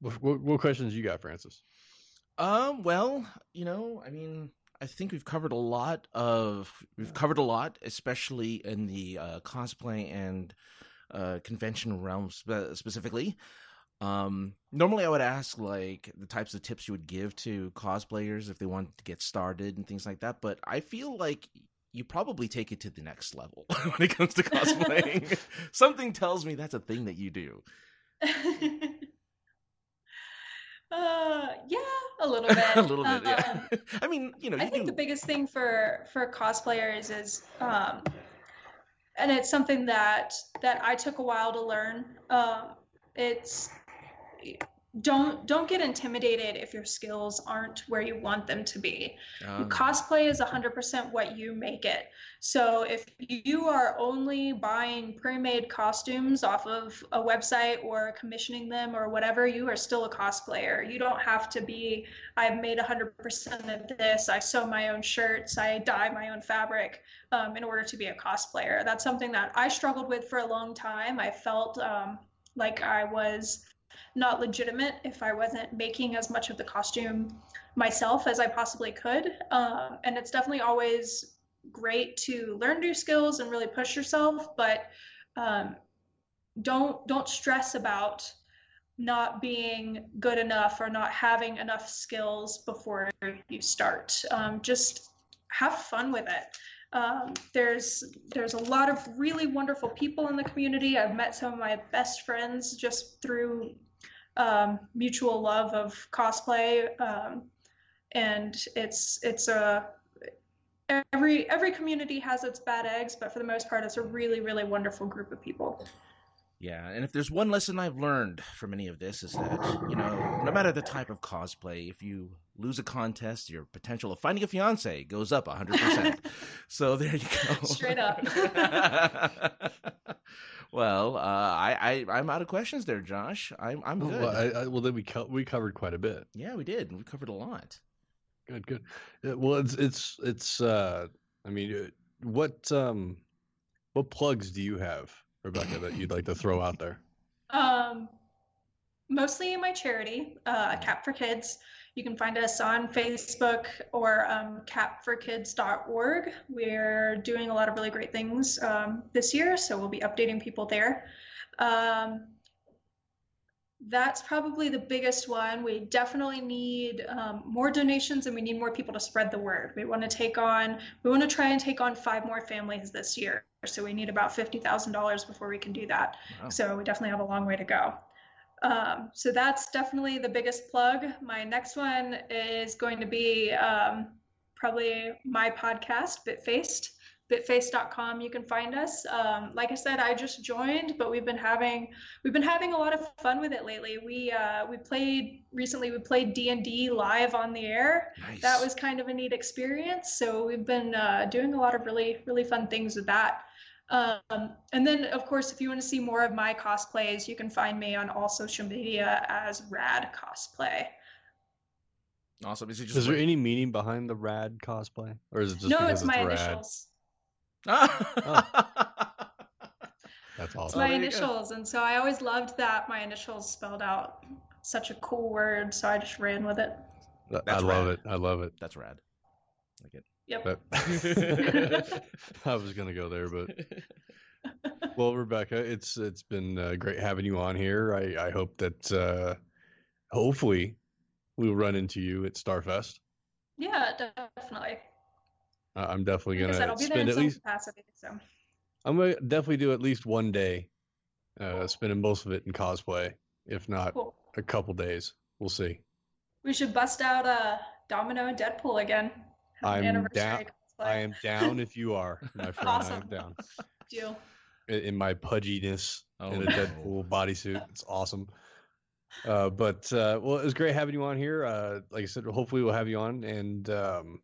[SPEAKER 4] What, what, what questions you got, Francis?
[SPEAKER 3] Um, well, you know, I mean, I think we've covered a lot of we've covered a lot, especially in the uh, cosplay and uh, convention realm spe- specifically. Um, normally, I would ask like the types of tips you would give to cosplayers if they wanted to get started and things like that. But I feel like you probably take it to the next level (laughs) when it comes to cosplaying. (laughs) (laughs) Something tells me that's a thing that you do.
[SPEAKER 5] uh, yeah, a little bit.
[SPEAKER 3] a little bit, yeah.
[SPEAKER 5] Um,
[SPEAKER 3] I mean, you know, you
[SPEAKER 5] I think
[SPEAKER 3] do.
[SPEAKER 5] the biggest thing for for cosplayers is, um, and it's something that that I took a while to learn. Um, it's don't don't get intimidated if your skills aren't where you want them to be.
[SPEAKER 3] Um,
[SPEAKER 5] Cosplay is 100% what you make it. So if you are only buying pre-made costumes off of a website or commissioning them or whatever, you are still a cosplayer. You don't have to be I've made 100% of this. I sew my own shirts. I dye my own fabric um, in order to be a cosplayer. That's something that I struggled with for a long time. I felt um, like I was not legitimate if I wasn't making as much of the costume myself as I possibly could. Um, and it's definitely always great to learn new skills and really push yourself, but um, don't don't stress about not being good enough or not having enough skills before you start. Um, just have fun with it. Um, there's there's a lot of really wonderful people in the community. I've met some of my best friends just through um, mutual love of cosplay, um, and it's it's a every every community has its bad eggs, but for the most part, it's a really really wonderful group of people.
[SPEAKER 3] Yeah, and if there's one lesson I've learned from any of this is that, you know, no matter the type of cosplay, if you lose a contest, your potential of finding a fiance goes up 100%. (laughs) so there you go.
[SPEAKER 5] Straight up. (laughs) (laughs)
[SPEAKER 3] well, uh, I, I, I'm out of questions there, Josh. I'm, I'm
[SPEAKER 4] Oh,
[SPEAKER 3] good.
[SPEAKER 4] well, I, I, well, then we co- we covered quite a bit.
[SPEAKER 3] yeah, we did. We covered a lot.
[SPEAKER 4] Good, good. Well, it's it's it's. uh I mean, uh, what um, what plugs do you have, Rebecca, that you'd like to throw out there? (laughs)
[SPEAKER 5] Um, mostly in my charity, uh, a Cap for Kids. You can find us on Facebook or um, capforkids.org. We're doing a lot of really great things um, this year, so we'll be updating people there. Um, that's probably the biggest one. We definitely need um, more donations and we need more people to spread the word. We want to take on, we want to try and take on five more families this year. So we need about $50,000 before we can do that.
[SPEAKER 3] Wow.
[SPEAKER 5] So we definitely have a long way to go. Um, so that's definitely the biggest plug. My next one is going to be um, probably my podcast, Bitfaced. Bitfaced.com. You can find us. Um, like I said, I just joined, but we've been having we've been having a lot of fun with it lately. We uh, we played recently. We played D and D live on the air.
[SPEAKER 3] Nice.
[SPEAKER 5] That was kind of a neat experience. So we've been uh, doing a lot of really really fun things with that. Um, and then, of course, if you want to see more of my cosplays, you can find me on all social media as Rad Cosplay.
[SPEAKER 3] awesome. Is it just
[SPEAKER 4] Is there any meaning behind the rad cosplay, or is it just
[SPEAKER 5] no,
[SPEAKER 4] because
[SPEAKER 5] it's my
[SPEAKER 4] rad?
[SPEAKER 5] initials. (laughs)
[SPEAKER 4] That's
[SPEAKER 5] It's
[SPEAKER 4] awesome.
[SPEAKER 5] my
[SPEAKER 3] there you go.
[SPEAKER 5] initials, and so I always loved that my initials spelled out such a cool word. So I just ran with it.
[SPEAKER 4] I
[SPEAKER 3] That's
[SPEAKER 4] love
[SPEAKER 3] rad.
[SPEAKER 4] it. I love it.
[SPEAKER 3] That's rad. Like it.
[SPEAKER 5] Yep.
[SPEAKER 4] But (laughs) (laughs) I was gonna go there, but (laughs) well, Rebecca, it's it's been uh, great having you on here. I I hope that uh, hopefully we'll run into you at Starfest.
[SPEAKER 5] Yeah, definitely.
[SPEAKER 4] Uh, I'm definitely
[SPEAKER 5] Like
[SPEAKER 4] gonna
[SPEAKER 5] I'll be there
[SPEAKER 4] spend at least.
[SPEAKER 5] capacity. So
[SPEAKER 4] I'm gonna definitely do at least one day, uh, spending most of it in cosplay, if not
[SPEAKER 5] cool.
[SPEAKER 4] a couple days. We'll see.
[SPEAKER 5] We should bust out uh, Domino and Deadpool again. Have an
[SPEAKER 4] I'm down- I am down if you are, my (laughs) friend. I am
[SPEAKER 5] Awesome.
[SPEAKER 4] down.
[SPEAKER 5] Deal.
[SPEAKER 4] in, in my pudginess
[SPEAKER 3] Oh,
[SPEAKER 4] in a
[SPEAKER 3] no.
[SPEAKER 4] Deadpool bodysuit. It's awesome. Uh, but uh, well, it was great having you on here. Uh, like I said, hopefully we'll have you on. And um,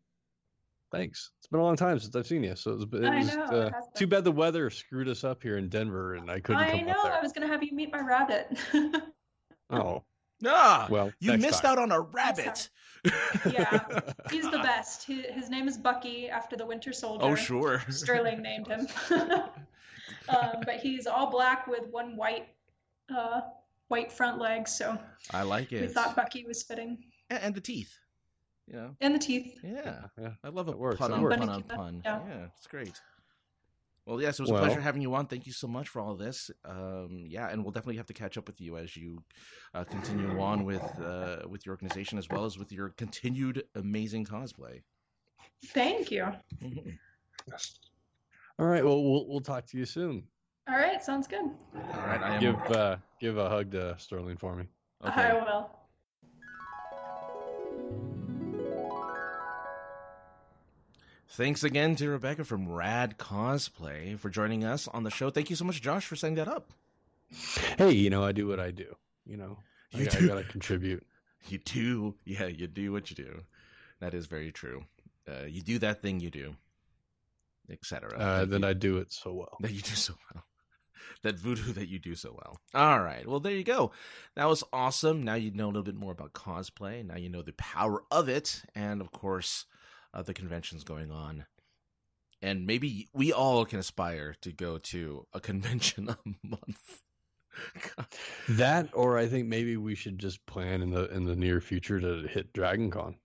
[SPEAKER 4] thanks. It's been a long time since I've seen you, so it was, it
[SPEAKER 5] I
[SPEAKER 4] was
[SPEAKER 5] know,
[SPEAKER 4] uh,
[SPEAKER 5] it
[SPEAKER 4] too bad the weather screwed us up here in Denver, and I couldn't
[SPEAKER 5] I
[SPEAKER 4] come
[SPEAKER 5] know.
[SPEAKER 4] up there.
[SPEAKER 5] I was gonna have you meet my rabbit. (laughs)
[SPEAKER 4] Oh
[SPEAKER 3] ah,
[SPEAKER 4] well,
[SPEAKER 3] you missed
[SPEAKER 4] time.
[SPEAKER 3] out on a rabbit.
[SPEAKER 5] Yeah. He's the (laughs) best. His, his name is Bucky after the Winter Soldier.
[SPEAKER 3] Oh, sure.
[SPEAKER 5] Sterling named him. (laughs) um, but he's all black with one white, uh, white front leg. So
[SPEAKER 3] I like it.
[SPEAKER 5] we thought Bucky was fitting,
[SPEAKER 3] and, and the teeth. You know.
[SPEAKER 5] and the teeth.
[SPEAKER 3] Yeah.
[SPEAKER 4] yeah.
[SPEAKER 3] I love a
[SPEAKER 4] That works,
[SPEAKER 3] pun
[SPEAKER 4] that
[SPEAKER 3] on
[SPEAKER 4] works.
[SPEAKER 3] pun on pun. Yeah.
[SPEAKER 5] yeah.
[SPEAKER 3] it's great. Well, yes, it was a pleasure having you on. Thank you so much for all of this. Um, yeah, and we'll definitely have to catch up with you as you uh, continue on with uh, with your organization as well as with your continued amazing cosplay.
[SPEAKER 5] Thank you.
[SPEAKER 3] Mhm. (laughs)
[SPEAKER 4] All right. Well, we'll we'll talk to you soon.
[SPEAKER 5] All right, sounds good.
[SPEAKER 3] All right, I am.
[SPEAKER 4] Give uh, give a hug to Sterling for me.
[SPEAKER 5] I
[SPEAKER 3] okay.
[SPEAKER 5] will.
[SPEAKER 3] Thanks again to Rebecca from Rad Cosplay for joining us on the show. Thank you so much, Josh, for setting that up.
[SPEAKER 4] Hey, you know I do what I do. You know,
[SPEAKER 3] You
[SPEAKER 4] I
[SPEAKER 3] do.
[SPEAKER 4] gotta contribute. (laughs)
[SPEAKER 3] You do, yeah, you do what you do. That is very true. Uh, you do that thing you do, etc.
[SPEAKER 4] Uh, then I do it so well.
[SPEAKER 3] that you do so well. (laughs) That voodoo that you do so well. All right. Well, there you go. That was awesome. Now you know a little bit more about cosplay. Now you know the power of it. And of course, the conventions going on. And maybe we all can aspire to go to a convention (laughs) a month.
[SPEAKER 4] That, or I think maybe we should just plan in the in the near future to hit Dragon Con.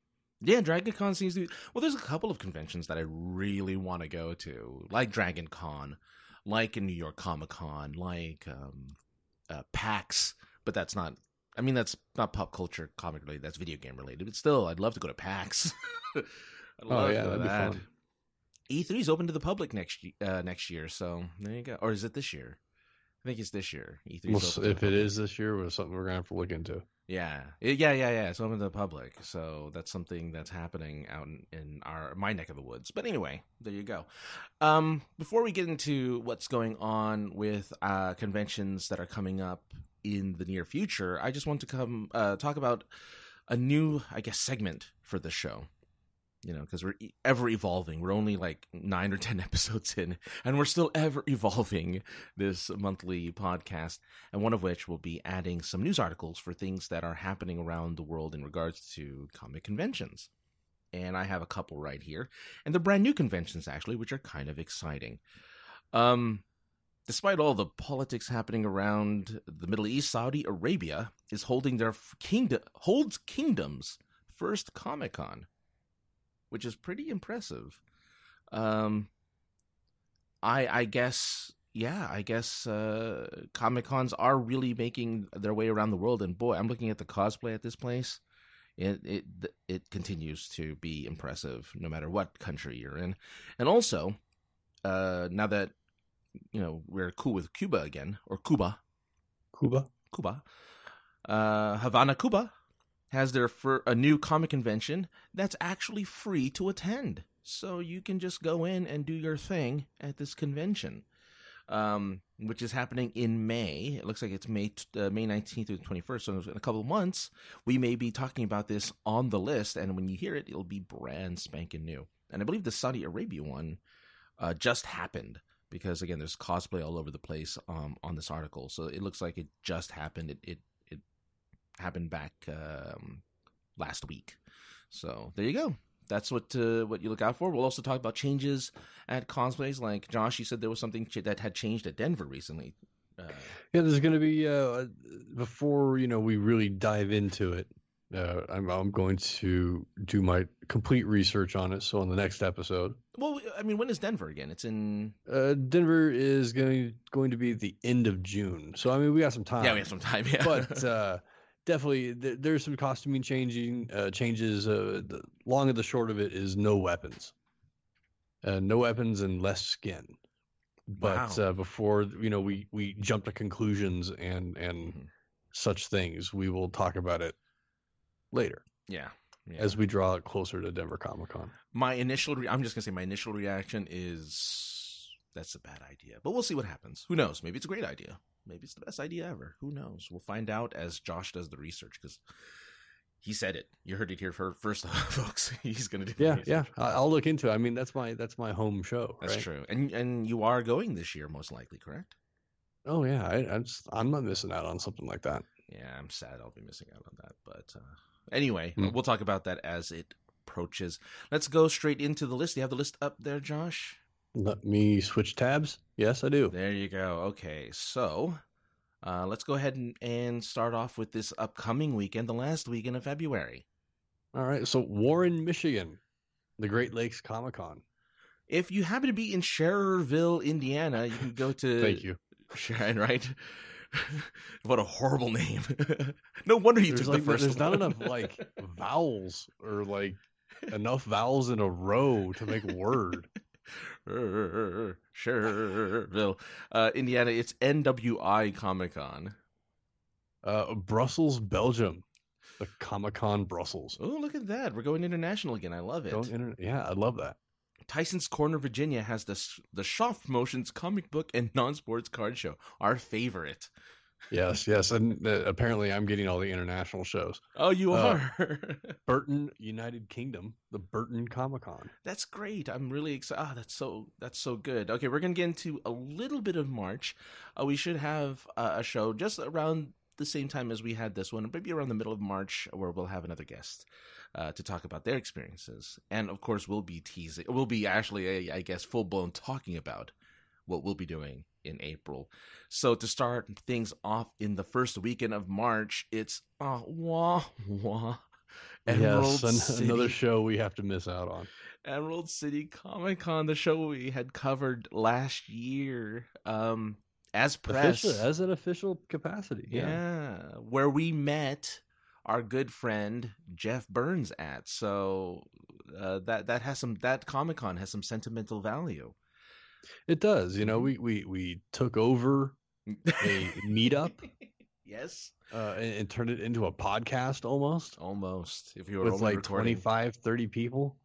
[SPEAKER 3] Yeah, Dragon Con seems to be. Well, there's a couple of conventions that I really want to go to, like Dragon Con, like in New York Comic Con, like um, uh, PAX, but that's not. I mean, that's not pop culture comic related. That's video game related. But still, I'd love to go to PAX. (laughs) I'd
[SPEAKER 4] Oh, yeah, that'd be fun.
[SPEAKER 3] E3 is open to the public next uh, next year, so there you go. Or is it this year? I think it's this year. E3.
[SPEAKER 4] Well, if it is this year, it's something we're gonna have to look into.
[SPEAKER 3] yeah, yeah, yeah, yeah. It's open to the public, so that's something that's happening out in, in our my neck of the woods. But anyway, there you go. Um, before we get into what's going on with uh, conventions that are coming up in the near future, I just want to come uh, talk about a new, I guess, segment for the show. You know, because we're ever evolving. We're only like nine or ten (laughs) episodes in, and we're still ever (laughs) evolving this monthly podcast. And one of which will be adding some news articles for things that are happening around the world in regards to comic conventions. And I have a couple right here, and they're brand new conventions actually, which are kind of exciting. Um, despite all the politics happening around the Middle East, Saudi Arabia is holding their kingdom holds kingdom's first Comic Con, which is pretty impressive. Um, I I guess yeah, I guess uh, Comic Cons are really making their way around the world, and boy, I'm looking at the cosplay at this place. It it it continues to be impressive, no matter what country you're in, and also uh, now that you know we're cool with Cuba again or Cuba,
[SPEAKER 4] Cuba.
[SPEAKER 3] Cuba, uh, Havana, Cuba has their fir- a new comic convention that's actually free to attend. So you can just go in and do your thing at this convention, um, which is happening in May. It looks like it's May t- uh, May nineteenth through twenty first. So in a couple of months, we may be talking about this on the list, and when you hear it, it'll be brand spanking new. And I believe the Saudi Arabia one uh, just happened because again, there's cosplay all over the place um, on this article. So it looks like it just happened. It, it happened back um, last week. So there you go. That's what uh, what you look out for. We'll also talk about changes at cosplays. Like Josh, you said there was something ch- that had changed at Denver recently. Uh,
[SPEAKER 4] Yeah, there's going to be uh, before you know we really dive into it. Uh, I'm I'm going to do my complete research on it. So on the next episode,
[SPEAKER 3] well, I mean, when is Denver again? It's in
[SPEAKER 4] uh, Denver is going going to be the end of June. So I mean we got some time.
[SPEAKER 3] yeah, we have some time. Yeah,
[SPEAKER 4] but (laughs) uh, definitely th- there's some costuming changing uh, changes. Uh, the long and the short of it is no weapons, uh, no weapons and less skin. But
[SPEAKER 3] Wow.
[SPEAKER 4] uh, before you know we we jump to conclusions and and
[SPEAKER 3] Mhm.
[SPEAKER 4] such things, we will talk about it later
[SPEAKER 3] yeah, yeah.
[SPEAKER 4] as we draw closer to Denver Comic Con.
[SPEAKER 3] my initial re- i'm just gonna say my initial reaction is that's a bad idea but we'll see what happens who knows maybe it's a great idea maybe it's the best idea ever who knows we'll find out as josh does the research because he said it you heard it here for first (laughs) folks he's gonna do the
[SPEAKER 4] Yeah,
[SPEAKER 3] research.
[SPEAKER 4] yeah, I'll look into it. I mean, that's my that's my home show.
[SPEAKER 3] that's
[SPEAKER 4] right?
[SPEAKER 3] true and and you are going this year most likely correct
[SPEAKER 4] Oh yeah, I, I'm just, I'm not missing out on something like that.
[SPEAKER 3] yeah i'm sad i'll be missing out on that but uh anyway
[SPEAKER 4] Hmm.
[SPEAKER 3] we'll talk about that as it approaches let's go straight into the list you have the list up there josh
[SPEAKER 4] Let me switch tabs. Yes, I do.
[SPEAKER 3] There you go. Okay, so uh, let's go ahead and, and start off with this upcoming weekend, the last weekend of February.
[SPEAKER 4] All right. So Warren, Michigan, the Great Lakes Comic Con.
[SPEAKER 3] If you happen to be in Schererville, Indiana, you can go (laughs) to.
[SPEAKER 4] Thank you.
[SPEAKER 3] Sharon, right? (laughs) what a horrible name. (laughs) no wonder you
[SPEAKER 4] There's
[SPEAKER 3] took
[SPEAKER 4] like
[SPEAKER 3] the first
[SPEAKER 4] there's not enough like vowels or like enough vowels in a row to make a word.
[SPEAKER 3] Schererville, uh, Indiana. It's NWI Comic Con.
[SPEAKER 4] Uh, Brussels, Belgium, the Comic Con Brussels.
[SPEAKER 3] Oh, look at that. We're going international again. I love it.
[SPEAKER 4] Inter- yeah, I love that.
[SPEAKER 3] Tyson's Corner, Virginia has the the Motions comic book and non sports card show. Our favorite.
[SPEAKER 4] Yes, yes, and uh, apparently I'm getting all the international shows.
[SPEAKER 3] Oh, you
[SPEAKER 4] Uh,
[SPEAKER 3] are. (laughs)
[SPEAKER 4] Burton, United Kingdom, the Burton Comic Con.
[SPEAKER 3] that's great. I'm really excited. Ah, that's so that's so good. Okay, we're gonna get into a little bit of March. Uh, we should have uh, a show just around the same time as we had this one, maybe around the middle of March, where we'll have another guest. Uh, to talk about their experiences, and of course, we'll be teasing. We'll be actually, I guess, full blown talking about what we'll be doing in April. So to start things off in the first weekend of March, it's uh, wah wah. Emerald
[SPEAKER 4] yes, an-
[SPEAKER 3] City,
[SPEAKER 4] another show we have to miss out on.
[SPEAKER 3] Emerald City Comic Con, the show we had covered last year, um, as press,
[SPEAKER 4] Official, as an official capacity.
[SPEAKER 3] yeah. where we met our good friend Jeff Burns at. So uh, that that has some that Comic Con has some sentimental value.
[SPEAKER 4] It does. You know,
[SPEAKER 3] Mhm.
[SPEAKER 4] we we we took over a meetup (laughs)
[SPEAKER 3] yes,
[SPEAKER 4] uh, and, and turned it into a podcast almost
[SPEAKER 3] almost. If you were
[SPEAKER 4] with like
[SPEAKER 3] recording,
[SPEAKER 4] 25, 30 people.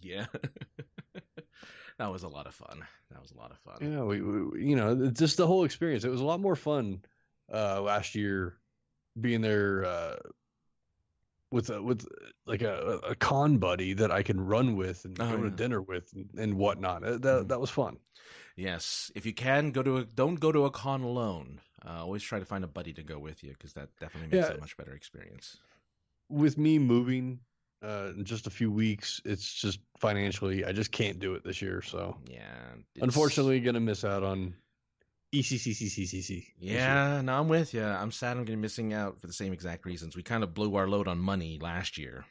[SPEAKER 3] yeah, (laughs) that was a lot of fun. That was a lot of fun.
[SPEAKER 4] Yeah, we, we you know, just the whole experience. It was a lot more fun uh last year being there uh with a, with like a, a con buddy that I can run with and
[SPEAKER 3] Oh,
[SPEAKER 4] go to dinner with and, and whatnot. Uh, That
[SPEAKER 3] Mhm.
[SPEAKER 4] that was fun.
[SPEAKER 3] Yes, if you can go to a don't go to a con alone. Uh, always try to find a buddy to go with you because that definitely makes
[SPEAKER 4] Yeah.
[SPEAKER 3] it a much better experience.
[SPEAKER 4] With me moving uh in just a few weeks, it's just financially I just can't do it this year. So
[SPEAKER 3] Yeah, it's-
[SPEAKER 4] unfortunately, gonna miss out on ECCCCCC.
[SPEAKER 3] Yeah, no, I'm with you. I'm sad I'm going to be missing out for the same exact reasons. We kind of blew our load on money last year.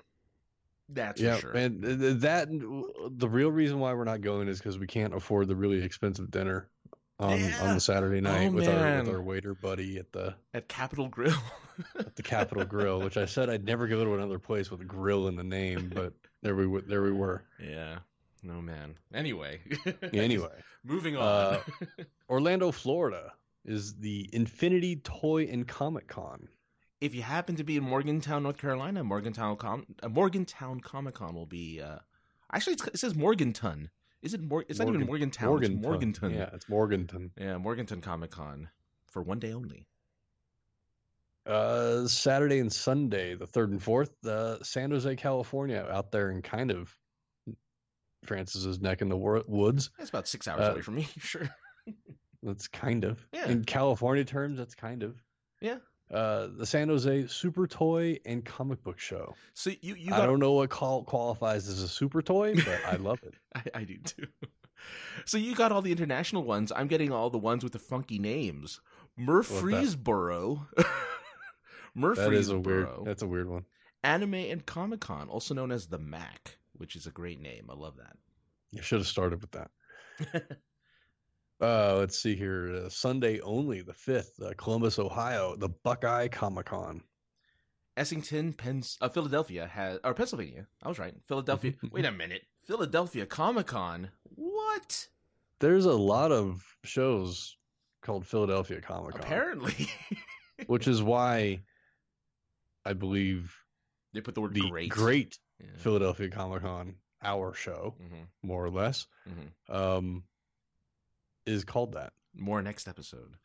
[SPEAKER 3] That's
[SPEAKER 4] yeah,
[SPEAKER 3] for sure.
[SPEAKER 4] and th- th- that the real reason why we're not going is because we can't afford the really expensive dinner um, on
[SPEAKER 3] Yeah.
[SPEAKER 4] on the Saturday oh, night
[SPEAKER 3] Oh,
[SPEAKER 4] with our
[SPEAKER 3] man.
[SPEAKER 4] with our waiter buddy at the
[SPEAKER 3] At Capital Grille. (laughs)
[SPEAKER 4] at the Capital Grille, which I said I'd never go to another place with a grill in the name, but there we there we were.
[SPEAKER 3] yeah. No, man. Anyway.
[SPEAKER 4] Anyway, (laughs)
[SPEAKER 3] Moving on.
[SPEAKER 4] Uh, (laughs) Orlando, Florida is the Infinity Toy and Comic Con.
[SPEAKER 3] if you happen to be in Morgantown, North Carolina, Morgantown Com- uh, Morgantown Comic Con will be. Uh, actually, it's, it says Morganton. Is it Mor- It's not even
[SPEAKER 4] Morgan-
[SPEAKER 3] Morgantown. It's Morganton.
[SPEAKER 4] Yeah, it's Morganton.
[SPEAKER 3] Yeah, Morganton Comic Con for one day only.
[SPEAKER 4] Uh, Saturday and Sunday, the third and fourth, uh, San Jose, California, out there in kind of Francis's neck in the wor- woods.
[SPEAKER 3] That's about six hours
[SPEAKER 4] Uh,
[SPEAKER 3] away from me. (laughs) Sure. (laughs)
[SPEAKER 4] That's kind of
[SPEAKER 3] Yeah.
[SPEAKER 4] in California terms. That's kind of
[SPEAKER 3] Yeah.
[SPEAKER 4] uh, the San Jose Super Toy and Comic Book Show.
[SPEAKER 3] So you you
[SPEAKER 4] I don't know what call, qualifies as a super toy, but I love it. (laughs)
[SPEAKER 3] I, I do too. So you got all the international ones. I'm getting all the ones with the funky names. Murfreesboro. Murfreesboro.
[SPEAKER 4] That is a weird. That's a weird one.
[SPEAKER 3] Anime and Comic Con, also known as the MAC, which is a great name. I love that.
[SPEAKER 4] You should have started with that. (laughs) Uh, let's see here. Uh, Sunday only, the fifth, uh, Columbus, Ohio, the Buckeye Comic Con.
[SPEAKER 3] Essington, Pens- uh, Philadelphia has, or Pennsylvania. I was right. Philadelphia. (laughs) Wait a minute. Philadelphia Comic Con. What?
[SPEAKER 4] There's a lot of shows called Philadelphia Comic Con,
[SPEAKER 3] Apparently,
[SPEAKER 4] which is why I believe
[SPEAKER 3] they put the word
[SPEAKER 4] the
[SPEAKER 3] great.
[SPEAKER 4] great,
[SPEAKER 3] Yeah.
[SPEAKER 4] Philadelphia Comic Con, our show,
[SPEAKER 3] Mhm,
[SPEAKER 4] more or less,
[SPEAKER 3] mhm.
[SPEAKER 4] um, is called that.
[SPEAKER 3] More next episode.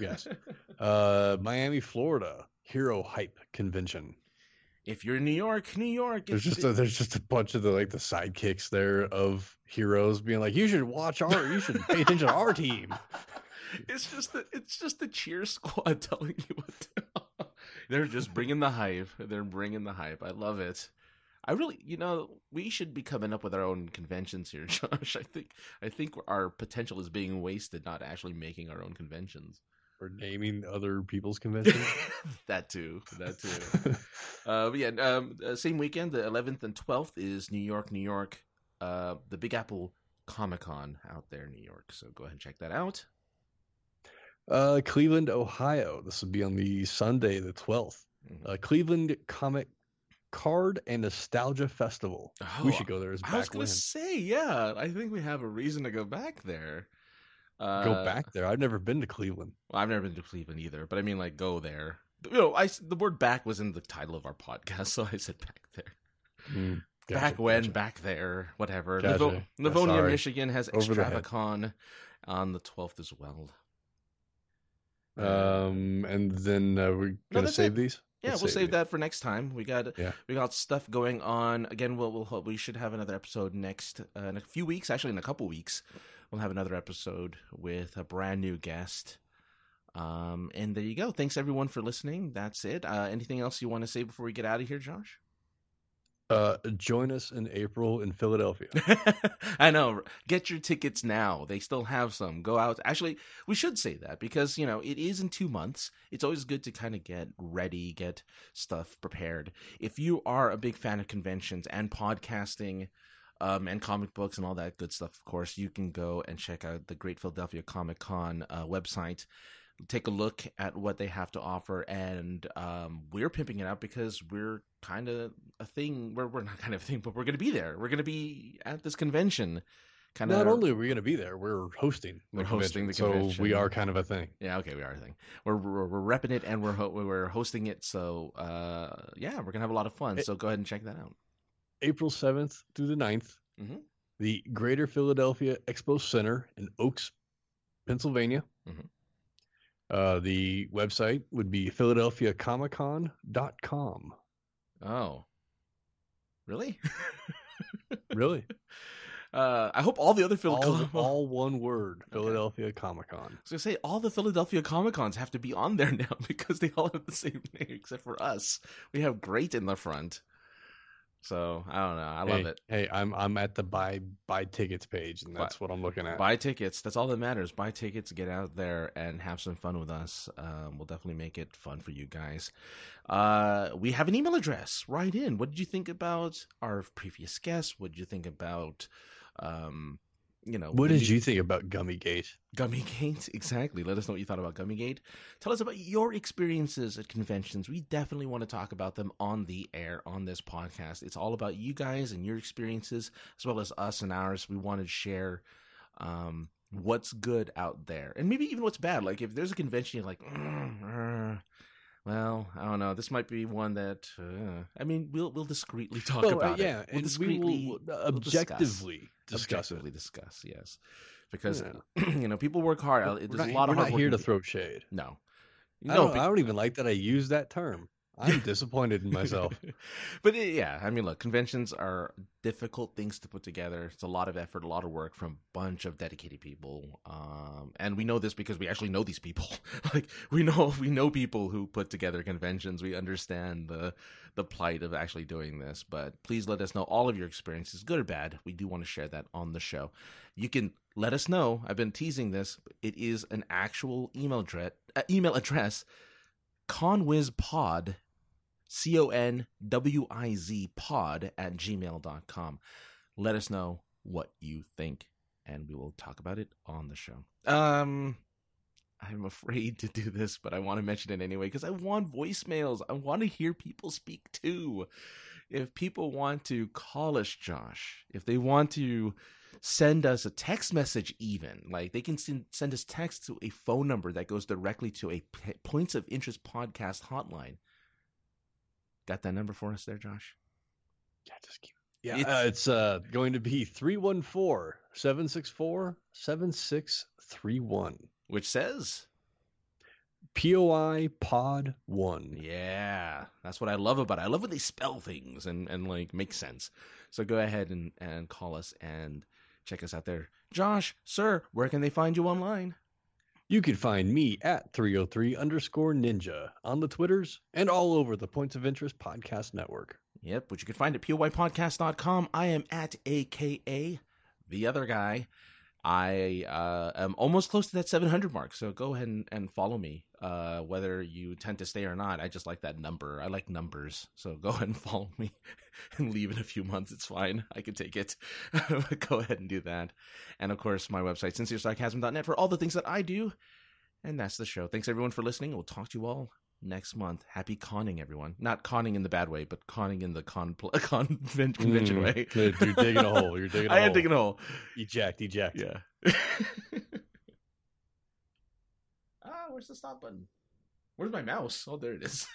[SPEAKER 4] Yes. (laughs) Uh, Miami, Florida, Hero Hype Convention.
[SPEAKER 3] if you're in New York, New York.
[SPEAKER 4] There's just a, there's just a bunch of the like the sidekicks there of heroes being like, you should watch our, you should pay attention to our team. (laughs)
[SPEAKER 3] it's just the it's just the cheer squad (laughs) telling you what. To, they're just bringing the hype. They're bringing the hype. I love it. I really, you know, we should be coming up with our own conventions here, (laughs) Josh. I think I think our potential is being wasted not actually making our own conventions.
[SPEAKER 4] Or naming other people's conventions. (laughs)
[SPEAKER 3] that too. That too. (laughs) Uh, but yeah, um, uh, same weekend, the 11th and 12th is New York, New York, uh, the Big Apple Comic Con out there in New York. So go ahead and check that out.
[SPEAKER 4] uh, Cleveland, Ohio. This will be on the Sunday, the 12th.
[SPEAKER 3] Mhm.
[SPEAKER 4] Uh, Cleveland Comic Card and Nostalgia Festival. we
[SPEAKER 3] Oh,
[SPEAKER 4] should go there as
[SPEAKER 3] I was gonna say, yeah, I think we have a reason to go back there. Uh,
[SPEAKER 4] Go back there. I've never been to Cleveland.
[SPEAKER 3] Well, I've never been to Cleveland either, but I mean, like, go there. You know, I the word "back" was in the title of our podcast, (laughs) so I said back there.
[SPEAKER 4] Mm, gotcha,
[SPEAKER 3] back when,
[SPEAKER 4] gotcha.
[SPEAKER 3] back there, whatever.
[SPEAKER 4] Gotcha.
[SPEAKER 3] Livo- Livonia,
[SPEAKER 4] sorry.
[SPEAKER 3] Michigan has
[SPEAKER 4] Over the
[SPEAKER 3] on the 12th as well.
[SPEAKER 4] Um, and then uh, we're gonna
[SPEAKER 3] that's
[SPEAKER 4] save
[SPEAKER 3] it.
[SPEAKER 4] these.
[SPEAKER 3] Yeah,
[SPEAKER 4] Let's
[SPEAKER 3] we'll save that for next time. We got
[SPEAKER 4] Yeah.
[SPEAKER 3] we got stuff going on. Again, we'll, we'll hope we should have another episode next uh, in a few weeks. Actually, in a couple weeks, we'll have another episode with a brand new guest. Um, and there you go. Thanks everyone for listening. That's it. Uh, anything else you want to say before we get out of here, Josh?
[SPEAKER 4] Uh, join us in April in Philadelphia. (laughs)
[SPEAKER 3] I know. Get your tickets now. They still have some. Go out. Actually, we should say that because, you know, it is in two months. It's always good to kind of get ready, get stuff prepared. If you are a big fan of conventions and podcasting, um, and comic books and all that good stuff, of course, you can go and check out the Great Philadelphia Comic Con uh, website. Take a look at what they have to offer, and um, we're pimping it out because we're kind of a thing. We're we're not (laughs) kind of a thing, but we're going to be there. We're going to be at this convention. Kind of
[SPEAKER 4] Not only are we going to be there, we're hosting.
[SPEAKER 3] We're hosting the convention, so
[SPEAKER 4] we are kind of a thing.
[SPEAKER 3] Yeah, okay, we are a thing. We're we're, we're repping it and we're ho- we're hosting it. So uh, yeah, we're gonna have a lot of fun.
[SPEAKER 4] It-
[SPEAKER 3] So go ahead and check that out.
[SPEAKER 4] April 7th through the 9th,
[SPEAKER 3] Mhm.
[SPEAKER 4] the Greater Philadelphia Expo Center in Oaks, Pennsylvania.
[SPEAKER 3] Mhm.
[SPEAKER 4] Uh, the website would be philadelphiacomiccon.com.
[SPEAKER 3] Oh, really?
[SPEAKER 4] Really? (laughs)
[SPEAKER 3] uh, I hope all the other
[SPEAKER 4] all,
[SPEAKER 3] Philadelphia.
[SPEAKER 4] all one word, (laughs) Philadelphia Comic Con.
[SPEAKER 3] I was gonna say all the Philadelphia Comic Cons have to be on there (laughs) now because they all have the same name except for us. We have great in the front. So I don't know. I love
[SPEAKER 4] hey,
[SPEAKER 3] it.
[SPEAKER 4] Hey, I'm I'm at the buy buy tickets page, and
[SPEAKER 3] Buy-
[SPEAKER 4] that's what I'm looking at.
[SPEAKER 3] Buy tickets. That's all that matters. Buy tickets, get out there and have some fun with us. Um, we'll definitely make it fun for you guys. Uh, we have an email address. Write in. What did you think about our previous guest? What did you think about, um, you know,
[SPEAKER 4] what did you think about Gummy Gate?
[SPEAKER 3] Gummygate? (laughs) Exactly. Let us know what you thought about Gummygate. Tell us about your experiences at conventions. We definitely want to talk about them on the air on this podcast. It's all about you guys and your experiences, as well as us and ours. We want to share um, what's good out there, and maybe even what's bad. Like if there's a convention, you're like, "Mm, uh, well, I don't know. This might be one that uh, I mean, we'll we'll discreetly (laughs) talk
[SPEAKER 4] Well, uh,
[SPEAKER 3] about
[SPEAKER 4] yeah,
[SPEAKER 3] it. We'll
[SPEAKER 4] and we
[SPEAKER 3] discreetly
[SPEAKER 4] will uh,
[SPEAKER 3] we'll discuss.
[SPEAKER 4] objectively discuss,
[SPEAKER 3] objectively
[SPEAKER 4] it.
[SPEAKER 3] discuss. Yes, because
[SPEAKER 4] Yeah. (clears throat)
[SPEAKER 3] you know people work hard.
[SPEAKER 4] We're
[SPEAKER 3] There's
[SPEAKER 4] not,
[SPEAKER 3] a lot
[SPEAKER 4] we're
[SPEAKER 3] of
[SPEAKER 4] not
[SPEAKER 3] hard
[SPEAKER 4] here to throw shade.
[SPEAKER 3] no.
[SPEAKER 4] I,
[SPEAKER 3] No,
[SPEAKER 4] don't, I don't even like that I use that term. I'm disappointed in myself. (laughs)
[SPEAKER 3] but uh, yeah, I mean, look, conventions are difficult things to put together. It's a lot of effort, a lot of work from a bunch of dedicated people. Um, and we know this because we actually know these people. (laughs) like we know (laughs) we know people who put together conventions. We understand the the plight of actually doing this. But please let us know all of your experiences, good or bad. We do want to share that on the show. You can let us know. I've been teasing this. It is an actual email address. Uh, email address. Conwizpod C O N W I Z pod at gmail.com. Let us know what you think, and we will talk about it on the show. Um, I'm afraid to do this, but I want to mention it anyway because I want voicemails. I want to hear people speak too. If people want to call us, Josh, if they want to send us a text message, even like they can send, send us text to a phone number that goes directly to a Points of Interest podcast hotline. Got that number for us there, Josh?
[SPEAKER 4] Yeah, just keep. Yeah,
[SPEAKER 3] It's-
[SPEAKER 4] uh, it's uh, going to be 314 764 7631.
[SPEAKER 3] Which says,
[SPEAKER 4] POI Pod 1.
[SPEAKER 3] yeah, that's what I love about it. I love when they spell things and, and like make sense. So go ahead and, and call us and check us out there. Josh, sir, where can they find you online?
[SPEAKER 4] You can find me at 303 underscore ninja on the Twitters and all over the Points of Interest Podcast Network.
[SPEAKER 3] Yep, which you can find at poipodcast.com. I am at AKA the other guy. I uh, am almost close to that 700 mark, so go ahead and, and follow me. Uh, whether you tend to stay or not, I just like that number. I like numbers, so go (laughs) ahead and follow me (laughs) and leave in a few months. It's fine. I can take it. (laughs) go ahead and do that. And of course, my website, sinceresarcasm.net, for all the things that I do. And that's the show. Thanks everyone for listening. We'll talk to you all next month. Happy conning, everyone. Not conning in the bad way, but conning in the con (laughs) conven- convention
[SPEAKER 4] Mm,
[SPEAKER 3] way.
[SPEAKER 4] You're (laughs) you're digging a hole. You're digging a
[SPEAKER 3] I (laughs)
[SPEAKER 4] hole.
[SPEAKER 3] I am digging a hole.
[SPEAKER 4] Eject, eject.
[SPEAKER 3] Yeah. ah, where's the stop button? Where's my mouse? Oh, there it is.